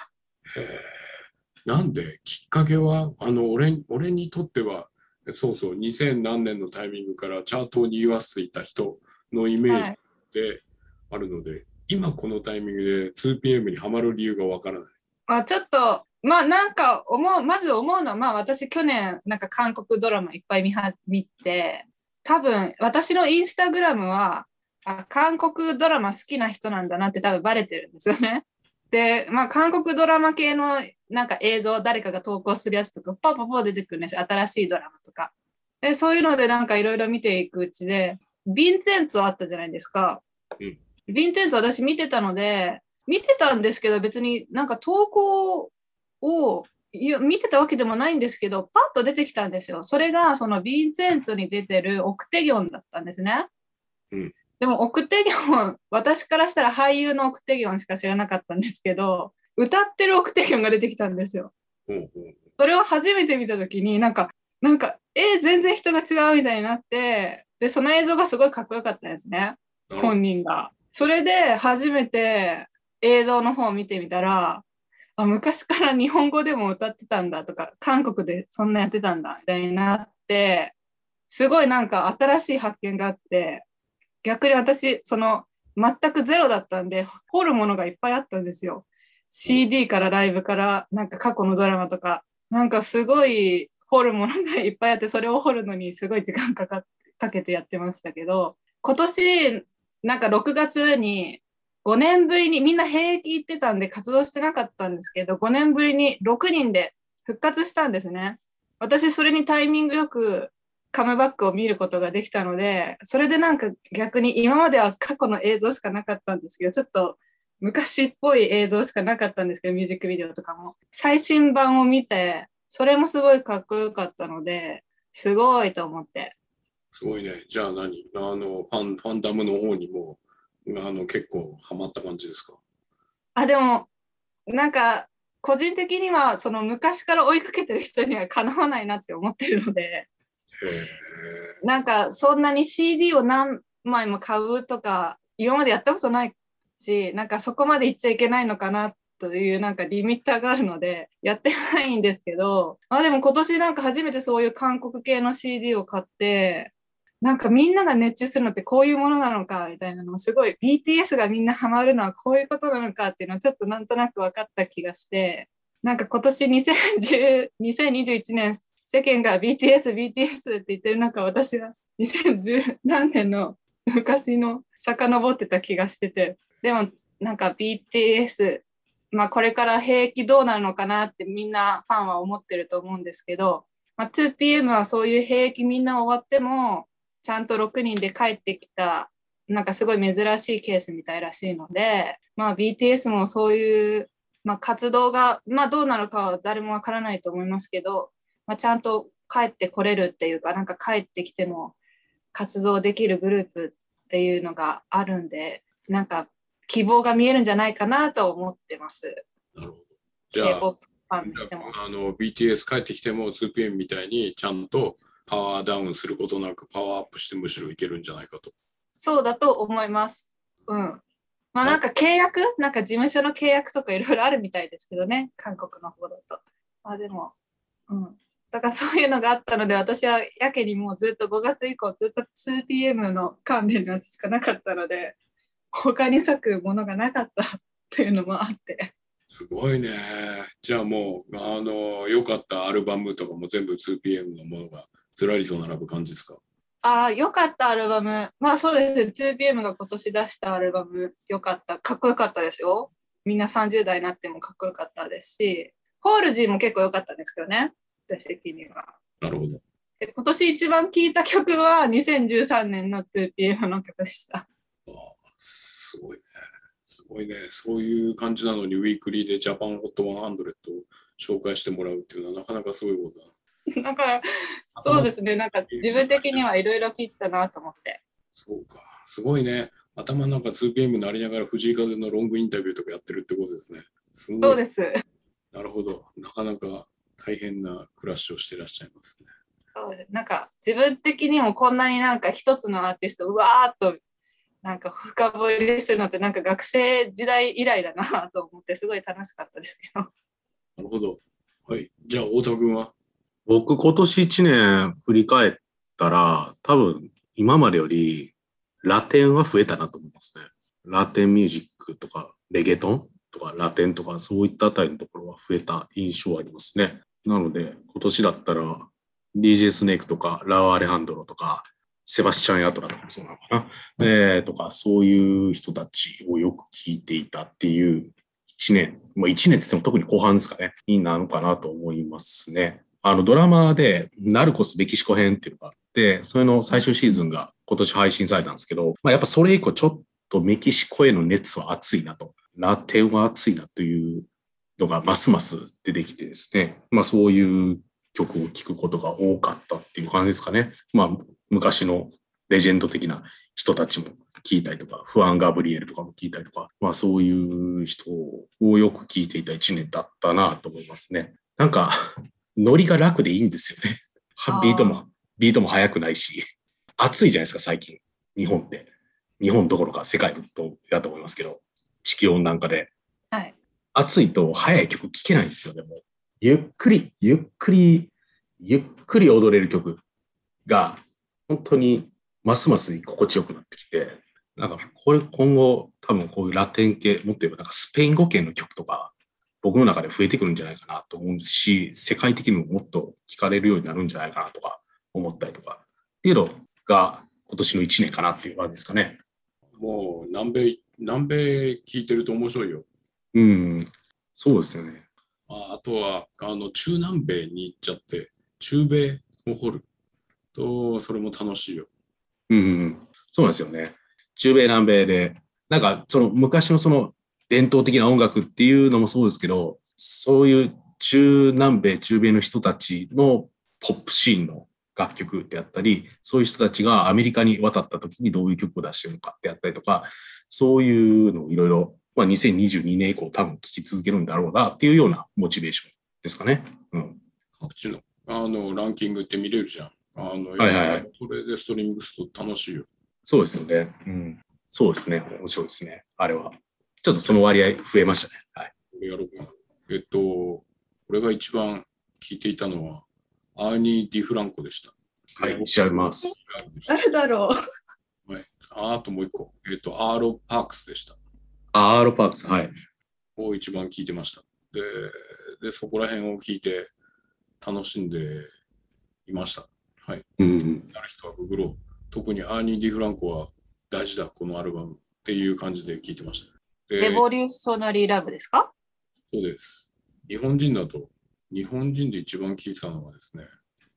なんで？きっかけはあの俺俺にとってはそうそう2000何年のタイミングからチャートを賑わせていた人のイメージはい。であるので、今このタイミングで 2PM にはまる理由がわからない。まあちょっと、まあなんか思う、まず思うのは、まあ私去年なんか韓国ドラマいっぱい見は見て、多分私のインスタグラムはあ韓国ドラマ好きな人なんだなって多分バレてるんですよね。で、まあ韓国ドラマ系のなんか映像誰かが投稿するやつとかパパパ出てくるんです新しいドラマとか。で、そういうのでなんかいろいろ見ていくうちで、ヴィンセンツォあったじゃないですか。うんヴィンセンツォ私見てたので、見てたんですけど別になんか投稿を見てたわけでもないんですけどパッと出てきたんですよ。それがそのヴィンセンツォに出てるオクテギョンだったんですね。うんでもオクテギョン私からしたら俳優のオクテギョンしか知らなかったんですけど歌ってるオクテギョンが出てきたんですよ。ほうほうそれを初めて見た時になんかなんかえー全然人が違うみたいになってでその映像がすごいかっこよかったんですね。本人が。それで初めて映像の方を見てみたら、あ昔から日本語でも歌ってたんだとか、韓国でそんなやってたんだみたいになって、すごいなんか新しい発見があって、逆に私、その全くゼロだったんで、掘るものがいっぱいあったんですよ。CD からライブから、なんか過去のドラマとか、なんかすごい掘るものがいっぱいあって、それを掘るのにすごい時間かかかけてやってましたけど、今年なんか6月に5年ぶりにみんな兵役行ってたんで活動してなかったんですけど5年ぶりに6人で復活したんですね。私それにタイミングよくカムバックを見ることができたのでそれでなんか逆に今までは過去の映像しかなかったんですけどちょっと昔っぽい映像しかなかったんですけどミュージックビデオとかも最新版を見てそれもすごいかっこよかったのですごいと思ってすごいね。じゃあ何？あのファン、ファンダムの方にもあの結構ハマった感じですか？あ、でも、なんか、個人的には、その昔から追いかけてる人にはかなわないなって思ってるので。なんか、そんなに CD を何枚も買うとか、今までやったことないし、なんかそこまで行っちゃいけないのかなという、なんかリミッターがあるので、やってないんですけど、あ、でも今年なんか初めてそういう韓国系の CD を買って、なんかみんなが熱中するのってこういうものなのかみたいなのをすごい BTS がみんなハマるのはこういうことなのかっていうのをちょっとなんとなく分かった気がして。なんか今年2010 2021年世間が BTS、BTS って言ってる中私は2010何年の昔の遡ってた気がしてて。でもなんか BTS まあこれから兵役どうなるのかなってみんなファンは思ってると思うんですけど、まあ、2PM はそういう兵役みんな終わってもちゃんと6人で帰ってきた、なんかすごい珍しいケースみたいらしいので、まあ BTS もそういう、まあ、活動が、まあどうなるかは誰もわからないと思いますけど、まあ、ちゃんと帰ってこれるっていうか、なんか帰ってきても活動できるグループっていうのがあるんで、なんか希望が見えるんじゃないかなと思ってます。なるほど。じゃあ、K-POP ファンにしても。あの BTS 帰ってきても 2PM みたいにちゃんとパワーダウンすることなくパワーアップしてむしろいけるんじゃないかと。そうだと思います。うん。まあなんか契約？なんか事務所の契約とかいろいろあるみたいですけどね、韓国の方だと。まあでも、うん。だからそういうのがあったので、私はやけにもうずっと5月以降ずっと 2PM の関連のやつしかなかったので、他に咲くものがなかった っていうのもあって。すごいね。じゃあもう、あの、良かったアルバムとかも全部 2PM のものがずらりと並ぶ感じですか？ああ、よかったアルバム。まあそうですね。2PM が今年出したアルバム、よかった。かっこよかったですよ。みんな30代になってもかっこよかったですし、ホールジーも結構良かったんですけどね。私的には。なるほど。で今年一番聴いた曲は2013年の 2PM の曲でした。あーすごいね。すごいね。そういう感じなのに、ウィークリーでジャパンホット100を紹介してもらうっていうのはなかなかすごいことだな。だから、そうですね。なんか自分的にはいろいろ聴いてたなと思って。そうか。すごいね。頭の中 2PM なりながら藤井風のロングインタビューとかやってるってことですね。すそうです。なるほど。なかなか大変な暮らしをしてらっしゃいますね。そうですなんか自分的にもこんなになんか一つのアーティストうわーっとなんか深掘りするのってなんか学生時代以来だなと思ってすごい楽しかったですけど。なるほど。はい。じゃあ、太田君は？僕今年1年振り返ったら、多分今までよりラテンは増えたなと思いますね。ラテンミュージックとかレゲトンとかラテンとかそういったあたりのところは増えた印象ありますね。なので今年だったら DJ スネークとかラウ・アレハンドロとかセバスチャン・ヤトラとかもそうなのかな、えーとかそういう人たちをよく聞いていたっていう1年、まあ、1年って言っても特に後半ですかね、になるのかなと思いますね。あのドラマでナルコスメキシコ編っていうのがあって、それの最終シーズンが今年配信されたんですけど、まあ、やっぱそれ以降ちょっとメキシコへの熱は熱いなと、ラテンは熱いなというのがますます出てきてですね、まあそういう曲を聴くことが多かったっていう感じですかね。まあ昔のレジェンド的な人たちも聞いたりとか、フアン・ガブリエルとかも聞いたりとか、まあそういう人をよく聞いていた一年だったなと思いますね。なんか、ノリが楽でいいんですよね。ビートも、ビートも速くないし、暑いじゃないですか、最近。日本って。日本どころか世界とだと思いますけど、地球温暖化で。はい。暑いと速い曲聴けないんですよね、もう。ゆっくり、ゆっくり、ゆっくり踊れる曲が、本当にますます心地よくなってきて、なんかこれ今後多分こういうラテン系、もっと言えばなんかスペイン語圏の曲とか、僕の中で増えてくるんじゃないかなと思うし、世界的にももっと聴かれるようになるんじゃないかなとか思ったりとか、っていうのが今年の1年かなっていう感じですかね。もう南米、南米聞いてると面白いよ。うん、そうですよね。ああとは、あの、中南米に行っちゃって、中米を掘ると、それも楽しいよ。うん、そうなんですよね。中米南米で、なんかその昔のその伝統的な音楽っていうのもそうですけど、そういう中南米、中米の人たちのポップシーンの楽曲であったり、そういう人たちがアメリカに渡った時にどういう曲を出してるのかであったりとか、そういうのをいろいろ、まあ、2022年以降多分聴き続けるんだろうなっていうようなモチベーションですかね。うん。各地のあのランキングって見れるじゃん。あの、はいはいはいそれでストリーミングすると楽しいよ。そうですよね。うん。そうですね。面白いですね。あれは。ちょっとその割合増えましたね。はい。これやろうかな。えっと、俺が一番聞いていたのは、アーニー・ディフランコでした。はい、調べます。誰だろうああともう一個。えっと、アーロ・パークスでした。あアーロパークス、はい。を一番聞いてました。で、でそこら辺を聞いて楽しんでいました。はい。うん。なる人はググろう。特にアーニー・ディフランコは大事だ、このアルバムっていう感じで聞いてました。でレボリューショナリーラブですか？そうです。日本人だと、日本人で一番聴いてたのはですね、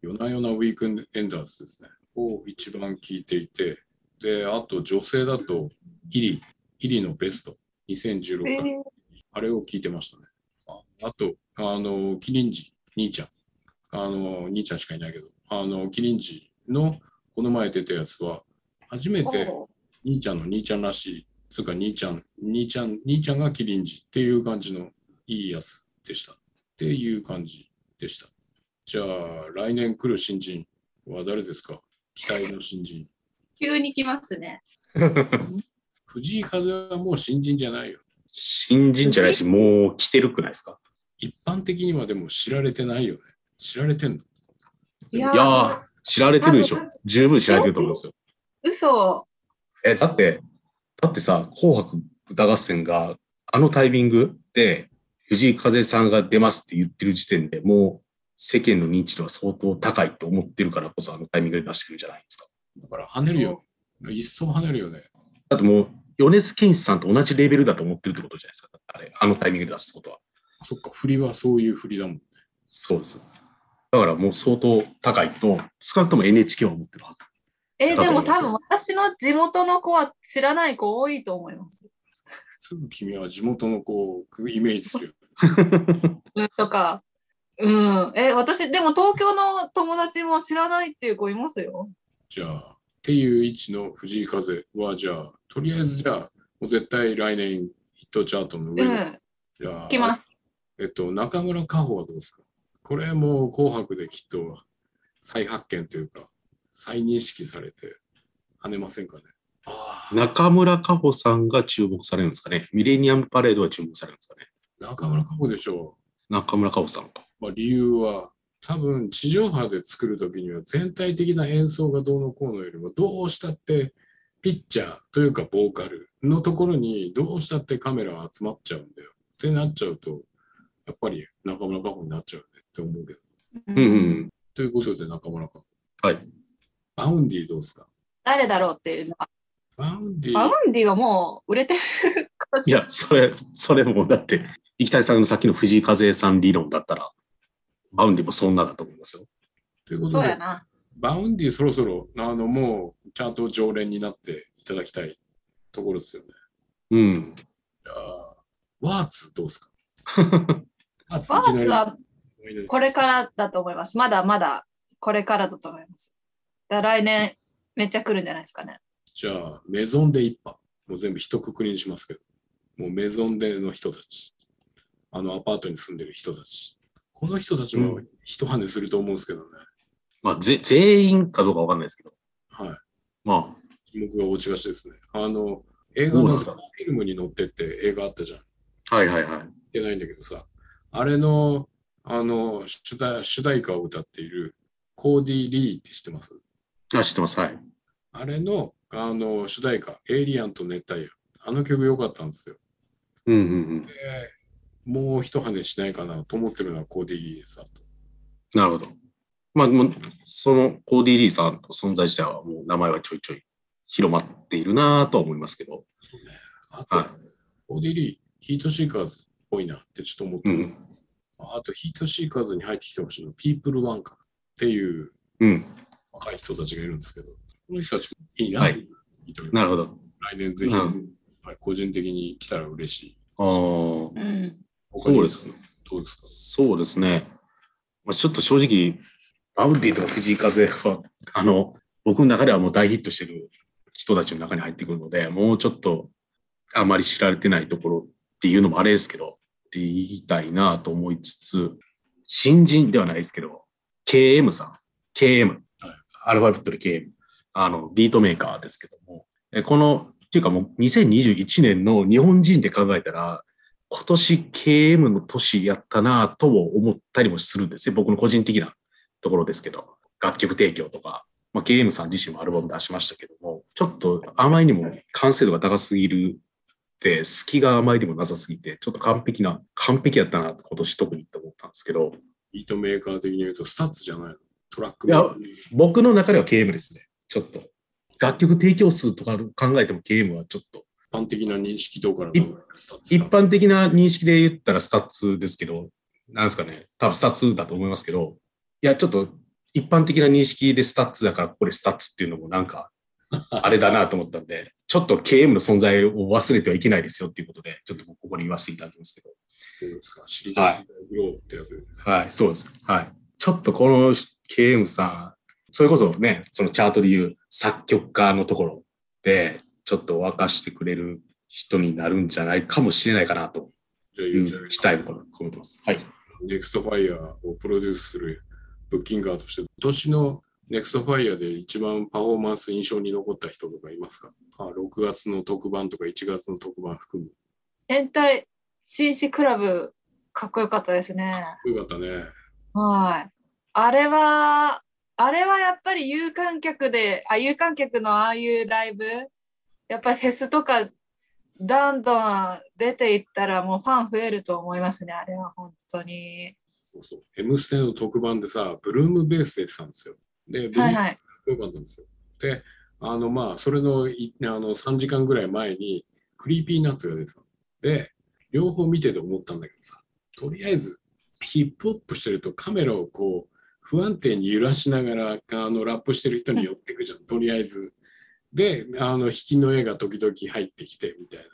夜な夜なウィークエンダーズですね、を一番聴いていて、で、あと女性だと、ヒリ、ヒリのベスト、2016年、あれを聞いてましたね。ああと、あの、キリンジ、兄ちゃん。あの、兄ちゃんしかいないけど、あの、キリンジのこの前出たやつは、初めてお兄ちゃんの兄ちゃんらしい、つうか兄ちゃん、兄ちゃん、兄ちゃんがキリンジっていう感じのいいやつでした。っていう感じでした。じゃあ、来年来る新人は誰ですか？期待の新人。急に来ますね。藤井風はもう新人じゃないよ。新人じゃないし、もう来てるくないですか？一般的にはでも知られてないよね。知られてんの？いいやー、知られてるでしょ。十分知られてると思うんですよ。嘘。え、だって、だってさ、紅白歌合戦があのタイミングで藤井風さんが出ますって言ってる時点でもう世間の認知度は相当高いと思ってるからこそあのタイミングで出してくるんじゃないですか。だから跳ねるよ。一層跳ねるよね。だってもう、米津玄師さんと同じレベルだと思ってるってことじゃないですか。あれ、あのタイミングで出すってことは。そっか、振りはそういう振りだもんね。そうです。だからもう相当高いと、少なくとも NHK は思ってるはず。えーでも多分私の地元の子は知らない子多いと思います。すぐ君は地元の子をイメージするよ。うんとか。うん。え、私、でも東京の友達も知らないっていう子いますよ。じゃあ、っていう位置の藤井風は、じゃあ、とりあえずじゃあ、もう絶対来年ヒットチャートの上に。うん。じゃあ来ます。えっと、中村佳穂はどうですか？これも紅白できっと再発見というか、再認識されて跳ねませんかね？中村佳穂さんが注目されるんですかね。ミレニアムパレードは注目されるんですかね。中村佳穂でしょ中村佳穂さんか。う。まあ、理由は、多分地上波で作るときには全体的な演奏がどうのこうのよりもどうしたってピッチャーというかボーカルのところにどうしたってカメラが集まっちゃうんだよってなっちゃうとやっぱり中村佳穂になっちゃうねって思うけど。うんうんということで中村佳穂。はい。 Vaundy どうですか？誰だろうっていうのは。バウンディバウンディはもう売れてるい。や、それ、それもだって、生田さんのさっきの藤井風さん理論だったら、 Vaundy もそんなだと思いますよ。ということで。 Vaundy そろそろあのもうちゃんと常連になっていただきたいところですよね。うん。じゃあ、ワーツどうですか？ワーツはこれからだと思います。まだまだこれからだと思います。だ来年めっちゃ来るんじゃないですかね。じゃあ、メゾンで一派。もう全部一括りにしますけど。もうメゾンでの人たち。あのアパートに住んでる人たち。この人たちも一跳ねすると思うんですけどね。まあ、ぜ全員かどうかわかんないですけど。はい。ま注目が落ちがちですね。あの、映画のフィルムに乗ってって映画あったじゃん。あ、はいはいはい。言ってないんだけどさ、あれの、あの、主題主題歌を歌っているコーディ・リーって知ってます？あ、知ってます。はい。あれの、あの、主題歌、エイリアンと熱帯夜。あの曲良かったんですよ。うんうんで、もう一跳ねしないかなと思ってるのはコーディ・リーです。あとうん。なるほど。まあ、そのコーディ・リーさんの存在自体はもう名前はちょいちょい広まっているなとは思いますけど。あと、はコーディ・リー、ヒートシーカーズっぽいなってちょっと思ってます。うん。あと、ヒートシーカーズに入ってきてほしいの、ピープルワンかなっていううん。若い人たちがいるんですけど、この人たちもいいな、はいいいと思いますなるほど。来年ぜひ、うんはい、個人的に来たら嬉しい。ああ、そうです。どうですか？そうですね。まあ、ちょっと正直、 Vaundy とか藤井風は、あの、僕の中ではもう大ヒットしてる人たちの中に入ってくるので、もうちょっとあまり知られてないところっていうのもあれですけど、って言いたいなと思いつつ、新人ではないですけど、KM さん、KM、はいアルファベットで KM、あの、ビートメーカーですけども、この、っていうかもう2021年の日本人で考えたら、今年 KM の年やったなとも思ったりもするんですね。僕の個人的なところですけど、楽曲提供とか、まあ、KM さん自身もアルバム出しましたけども、ちょっとあまりにも完成度が高すぎるって、隙があまりにもなさすぎて、ちょっと完璧な、完璧やったな、今年特にって思ったんですけど、ビートメーカー的に言うと、 STUTS じゃないの？トラックいや僕の中では KM ですね。ちょっと。楽曲提供数とか考えても KM はちょっと、一般的な認識どうからい考える STUTS 一般的な認識で言ったら STUTS ですけど、なんですかね、多分 STUTS だと思いますけど、いや、ちょっと一般的な認識で STUTS だから、ここで STUTS っていうのもなんか、あれだなと思ったんで、ちょっと KM の存在を忘れてはいけないですよっていうことで、ちょっとここに言わせていただきますけど。そうですか。知りたい。グローってやつですね。はい、そうです。はい。ちょっとこの KM さん、それこそね、そのチャートでいう作曲家のところで、ちょっと沸かしてくれる人になるんじゃないかもしれないかなとじゃあ、い言う期待も込めてます。はい。 NEXT FIRE をプロデュースするブッキンガーとして、今年の NEXT FIRE で一番パフォーマンス印象に残った人とかいますか？あ ?6 月の特番とか1月の特番含む。変態紳士クラブ、かっこよかったですね。よかったね。はい。あれは、あれはやっぱり有観客で、あ、有観客のああいうライブ、やっぱりフェスとか、どんどん出ていったらもうファン増えると思いますね。あれは本当に。そうそう。M ステの特番でさ、 BLOOM VASE でやってたんですよ。で、ブルームはいはい。よかったんですよ。で、あの、まあ、それのいあの3時間ぐらい前に、 Creepy Nuts が出てたの。で、両方見てて思ったんだけどさ、とりあえず、ヒップホップしてるとカメラをこう、不安定に揺らしながら、あの、ラップしてる人に寄ってくじゃん、とりあえず。で、あの、引きの絵が時々入ってきて、みたいな。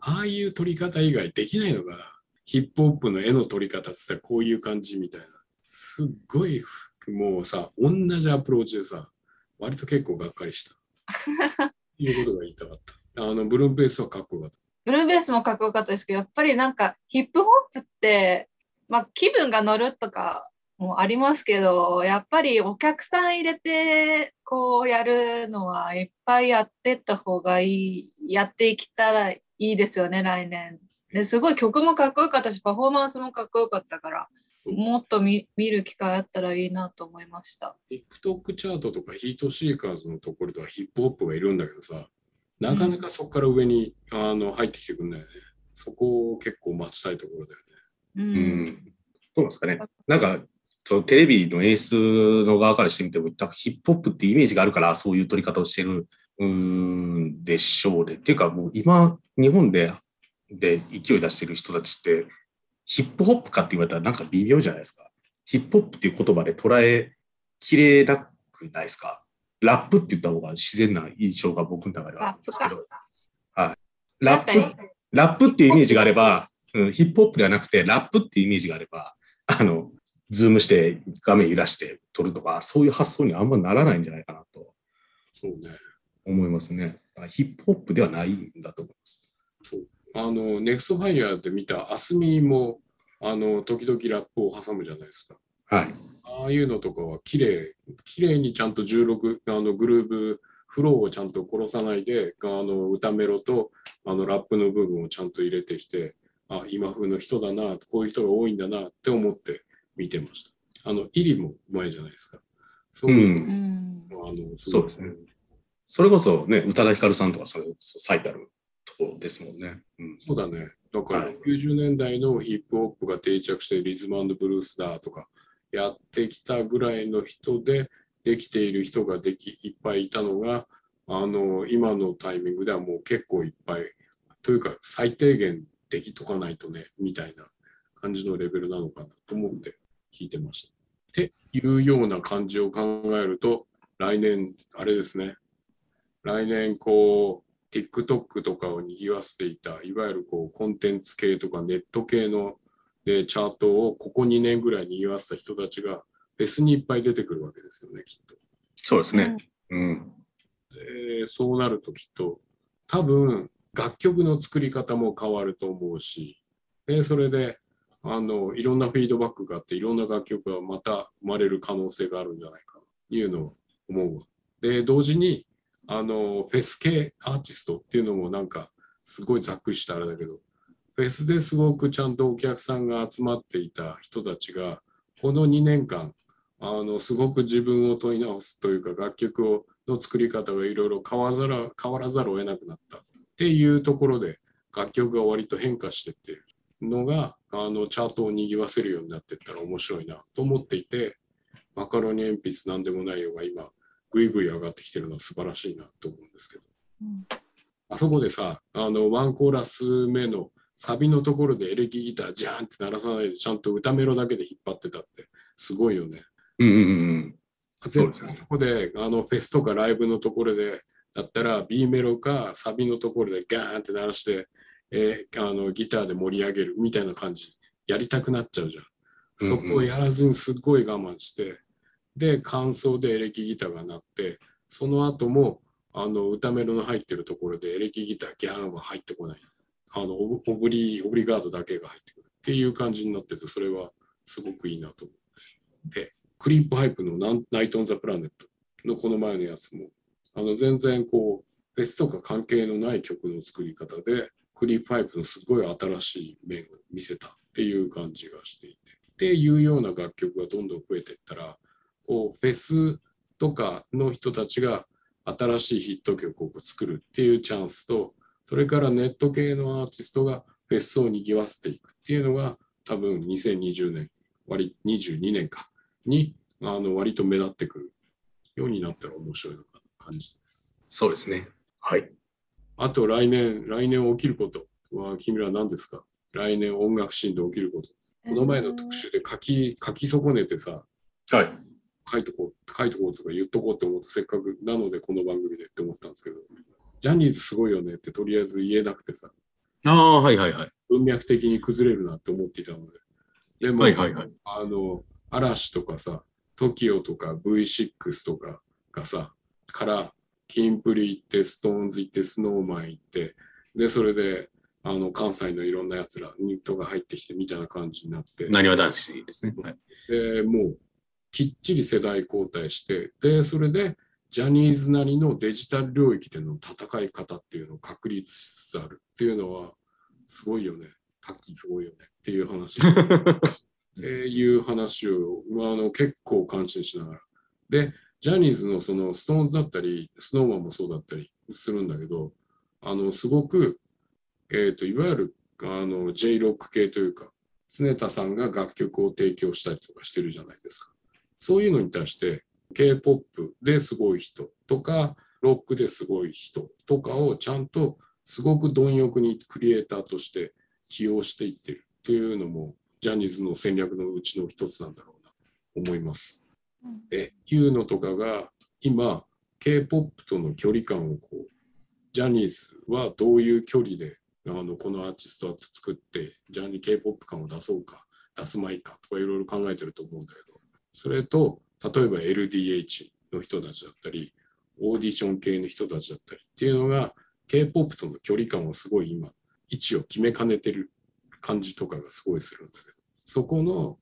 ああいう撮り方以外できないのかな。ヒップホップの絵の撮り方って言ったらこういう感じみたいな。すっごい、もうさ、同じアプローチでさ、割と結構がっかりした。いうことが言いたかった。あの、ブルーベースはかっこよかった。ブルーベースもかっこよかったですけど、やっぱりなんかヒップホップって、まあ気分が乗るとかもありますけど、やっぱりお客さん入れてこうやるのはいっぱいやってった方がいい、やっていけたらいいですよね、来年。ですごい曲もかっこよかったし、パフォーマンスもかっこよかったから、もっと見見る機会あったらいいなと思いました。TikTok チャートとかヒートシーカーズのところではヒップホップがいるんだけどさ、なかなかそこから上に、あの入ってきてくんないよね。そこを結構待ちたいところだよね。う。うんうなんですかね。なんか、そのテレビの演出の側からしてみても、ヒップホップってイメージがあるから、そういう撮り方をしてるうーんでしょうね。っていうか、もう今、日本でで勢い出してる人たちって、ヒップホップかって言われたらなんか微妙じゃないですか。ヒップホップっていう言葉で捉えきれなくないですか。ラップって言った方が自然な印象が僕の中ではあるんですけど。はい。ラップっていうイメージがあれば、うん、ヒップホップではなくて、ラップっていうイメージがあれば、あの、ズームして画面揺らして撮るとか、そういう発想にあんまならないんじゃないかなとそうね。思いますね。ヒップホップではないんだと思います。あの、ネクストファイヤーで見たアスミも、あの、時々ラップを挟むじゃないですか。はい。ああいうのとかは綺麗、綺麗にちゃんと16、あのグルーブ、フローをちゃんと殺さないで、あの歌メロとあのラップの部分をちゃんと入れてきて、あ、今風の人だな、こういう人が多いんだなって思って見てました。あの、入りもうまいじゃないですか。そうう。んん。あのそうですね。それこそね、宇多田ヒカルさんとかそれ最たるところですもんね。うん。そうだね。だからはい90年代のヒップホップが定着してリズムブルースだとかやってきたぐらいの人でできている人ができいっぱいいたのがあの今のタイミングではもう結構いっぱいというか最低限できとかないとねみたいな感じのレベルなのかなと思って聞いてました。っていうような感じを考えると来年あれですね来年こう TikTok とかを賑わせていた、いわゆるこうコンテンツ系とかネット系のでチャートをここ2年ぐらい賑わせた人たちがフェスにいっぱい出てくるわけですよね、きっと。そうですね。うん。でそうなるときっと多分楽曲の作り方も変わると思うし、でそれであのいろんなフィードバックがあっていろんな楽曲がまた生まれる可能性があるんじゃないかというのを思う。で同時にあのフェス系アーティストっていうのもなんかすごいざっくりしたあれだけどフェスですごくちゃんとお客さんが集まっていた人たちがこの2年間あのすごく自分を問い直すというか楽曲をの作り方がいろいろ変わらざるを得なくなったっていうところで楽曲が割と変化してってるのがあのチャートを賑わせるようになっていったら面白いなと思っていてマカロニ鉛筆なんでもないよが今ぐいぐい上がってきてるのは素晴らしいなと思うんですけど。うん。あそこでさあのワンコーラス目のサビのところでエレキギタージャーンって鳴らさないでちゃんと歌メロだけで引っ張ってたってすごいよね。うんうんうんそうですね。絶対ここであのフェスとかライブのところでだったら B メロかサビのところでガーンって鳴らして、えーあのギターで盛り上げるみたいな感じやりたくなっちゃうじゃん。そこをやらずにすっごい我慢してで間奏でエレキギターが鳴ってその後もあの歌メロの入ってるところでエレキギターギャーンは入ってこない。あのオブリオブリガートだけが入ってくるっていう感じになっててそれはすごくいいなと思って。でクリープハイプのナンナイト・オン・ザ・プラネットのこの前のやつもあの全然こうフェスとか関係のない曲の作り方でクリープハイプのすごい新しい面を見せたっていう感じがしていてっていうような楽曲がどんどん増えていったらこうフェスとかの人たちが新しいヒット曲を作るっていうチャンスとそれからネット系のアーティストがフェスを賑わせていくっていうのが多分2020年割22年かにあの割と目立ってくるようになったら面白いのかな。感じです。そうですね。はい。あと来年、来年起きることは君らは何ですか？来年音楽シーンで起きること。この前の特集で書き書き損ねてさ、はい。書いとこう、書いとこうとか言っとこうって思って、せっかくなのでこの番組でって思ったんですけど、ジャニーズすごいよねってとりあえず言えなくてさ、ああ、はいはいはい。文脈的に崩れるなって思っていたので。でも、はいはいはい。あの、嵐とかさ、TOKIO とか V6 とかがさ、から、キンプリ行って、ストーンズ行って、スノーマン行って、で、それで、あの、関西のいろんな奴ら、ニットが入ってきてみたいな感じになって、なにわ男子ですね。はい。で、もう、きっちり世代交代して、で、それで、ジャニーズなりのデジタル領域での戦い方っていうのを確立しつつあるっていうのは、すごいよね。タッキーすごいよねっていう話。っていう話を、まあ、あの結構感心しながら。で、ジャニーズのそのストーンズだったり、スノーマンもそうだったりするんだけど、あの、すごく、えっ、と、いわゆる、あの、J-ROCK 系というか、常田さんが楽曲を提供したりとかしてるじゃないですか。そういうのに対して、K-POP ですごい人とか、ロックですごい人とかをちゃんとすごく貪欲にクリエイターとして起用していってるっていうのも、ジャニーズの戦略のうちの一つなんだろうな、思います。で、いうのとかが、今、K-POP との距離感をこう、ジャニーズはどういう距離で、あの、このアーティストと作って、ジャニー K-POP 感を出そうか、出すまいかとかいろいろ考えてると思うんだけど、それと、例えば LDH の人たちだったり、オーディション系の人たちだったりっていうのが、K-POP との距離感をすごい今、位置を決めかねてる感じとかがすごいするんだけど、そこの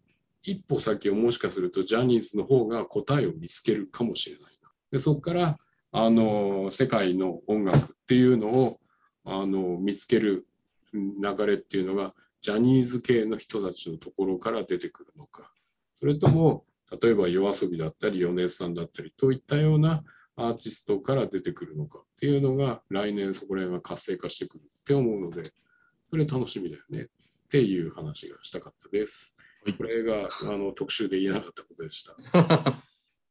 一歩先をもしかするとジャニーズの方が答えを見つけるかもしれないな。でそこからあの世界の音楽っていうのをあの見つける流れっていうのがジャニーズ系の人たちのところから出てくるのかそれとも例えば YOASOBI だったり米津さんだったりといったようなアーティストから出てくるのかっていうのが来年そこら辺が活性化してくるって思うのでそれ楽しみだよねっていう話がしたかったです。これがあの特集で言えなかったことでした。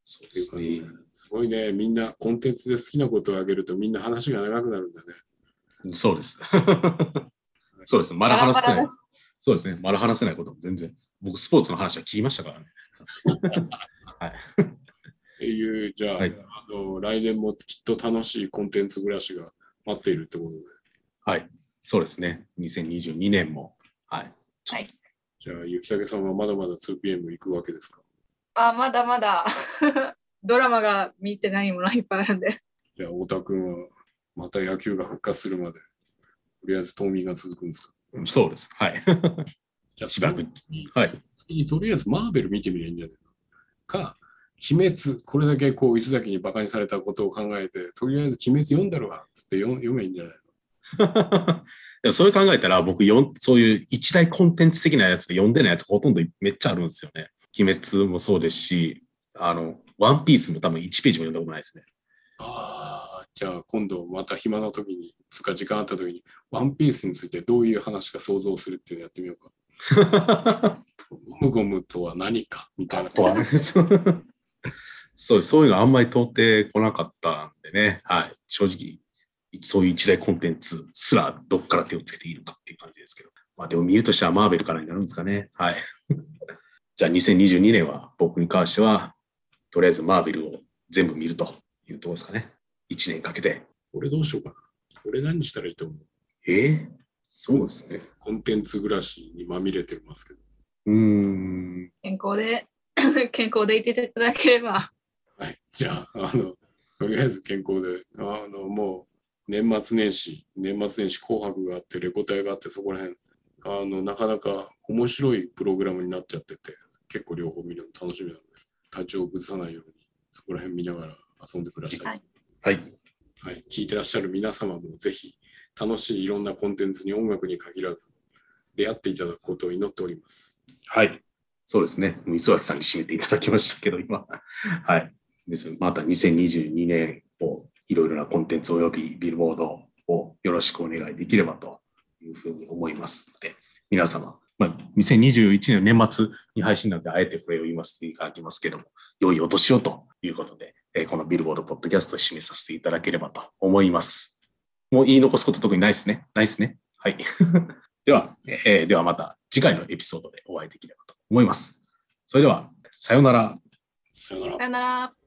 そうですね。すごいね、みんなコンテンツで好きなことをあげるとみんな話が長くなるんだね。そうです。そうです。まだ話せない。そうですね。まだ話せないことも全然。僕、スポーツの話は聞きましたからね。っていう、じゃあ、はいあの来年もきっと楽しいコンテンツ暮らしが待っているってことで。はい。そうですね。2022年も。はい。はい。じゃあ、ゆきたけさんはまだまだ 2PM 行くわけですか？あ、まだまだ。ドラマが見てないものいっぱいあるんで。じゃあ、太田君はまた野球が復活するまで、とりあえず冬眠が続くんですか？そうです。はい。じゃあ、しばらく次にはい次にとりあえずマーベル見てみりゃいいんじゃないの？か、鬼滅、これだけこう、磯崎にバカにされたことを考えて、とりあえず鬼滅読んだるわ、つって読読めばいいんじゃない？でもそれ考えたら、僕よん、そういう一大コンテンツ的なやつで読んでないやつほとんどめっちゃあるんですよね。鬼滅もそうですし、あの、ワンピースも多分1ページも読んだことないですね。ああ、じゃあ今度また暇な時に、つか時間あった時に、ワンピースについてどういう話か想像するっていうのやってみようか。ゴムゴムとは何かみたいな。そうそういうのあんまり通ってこなかったんでね、はい、正直、そういう一大コンテンツすらどっから手をつけているかっていう感じですけど、まあでも見るとしたらマーベルからになるんですかね。はい。じゃあ2022年は僕に関しては、とりあえずマーベルを全部見るというところですかね。1年かけて。俺どうしようかな。俺何したらいいと思う？ええそうですね。コンテンツ暮らしにまみれてますけど。うーん。健康で、健康でいていただければ。はい。じゃあ、あの、とりあえず健康で、あの、もう、年末年始、年末年始紅白があって、レコ大があって、そこら辺、あの、なかなか面白いプログラムになっちゃってて、結構両方見るの楽しみなので、体調を崩さないように、そこら辺見ながら遊んでください。はいはい。はい、聞いてらっしゃる皆様もぜひ楽しいいろんなコンテンツに音楽に限らず出会っていただくことを祈っております。はい。そうですね。磯崎さんに締めていただきましたけど、今。はい。ですまた2022年をいろいろなコンテンツおよびビルボードをよろしくお願いできればというふうに思いますので、皆様、まあ、2021年年末に配信なので、あえてこれを言いますていただきますけども、良いお年をということで、えこのビルボードポッドキャストを締めさせていただければと思います。もう言い残すこと特にないですね。ないですね。はい。では、えーではまた次回のエピソードでお会いできればと思います。それでは、さようなら。さよならさ。よなら。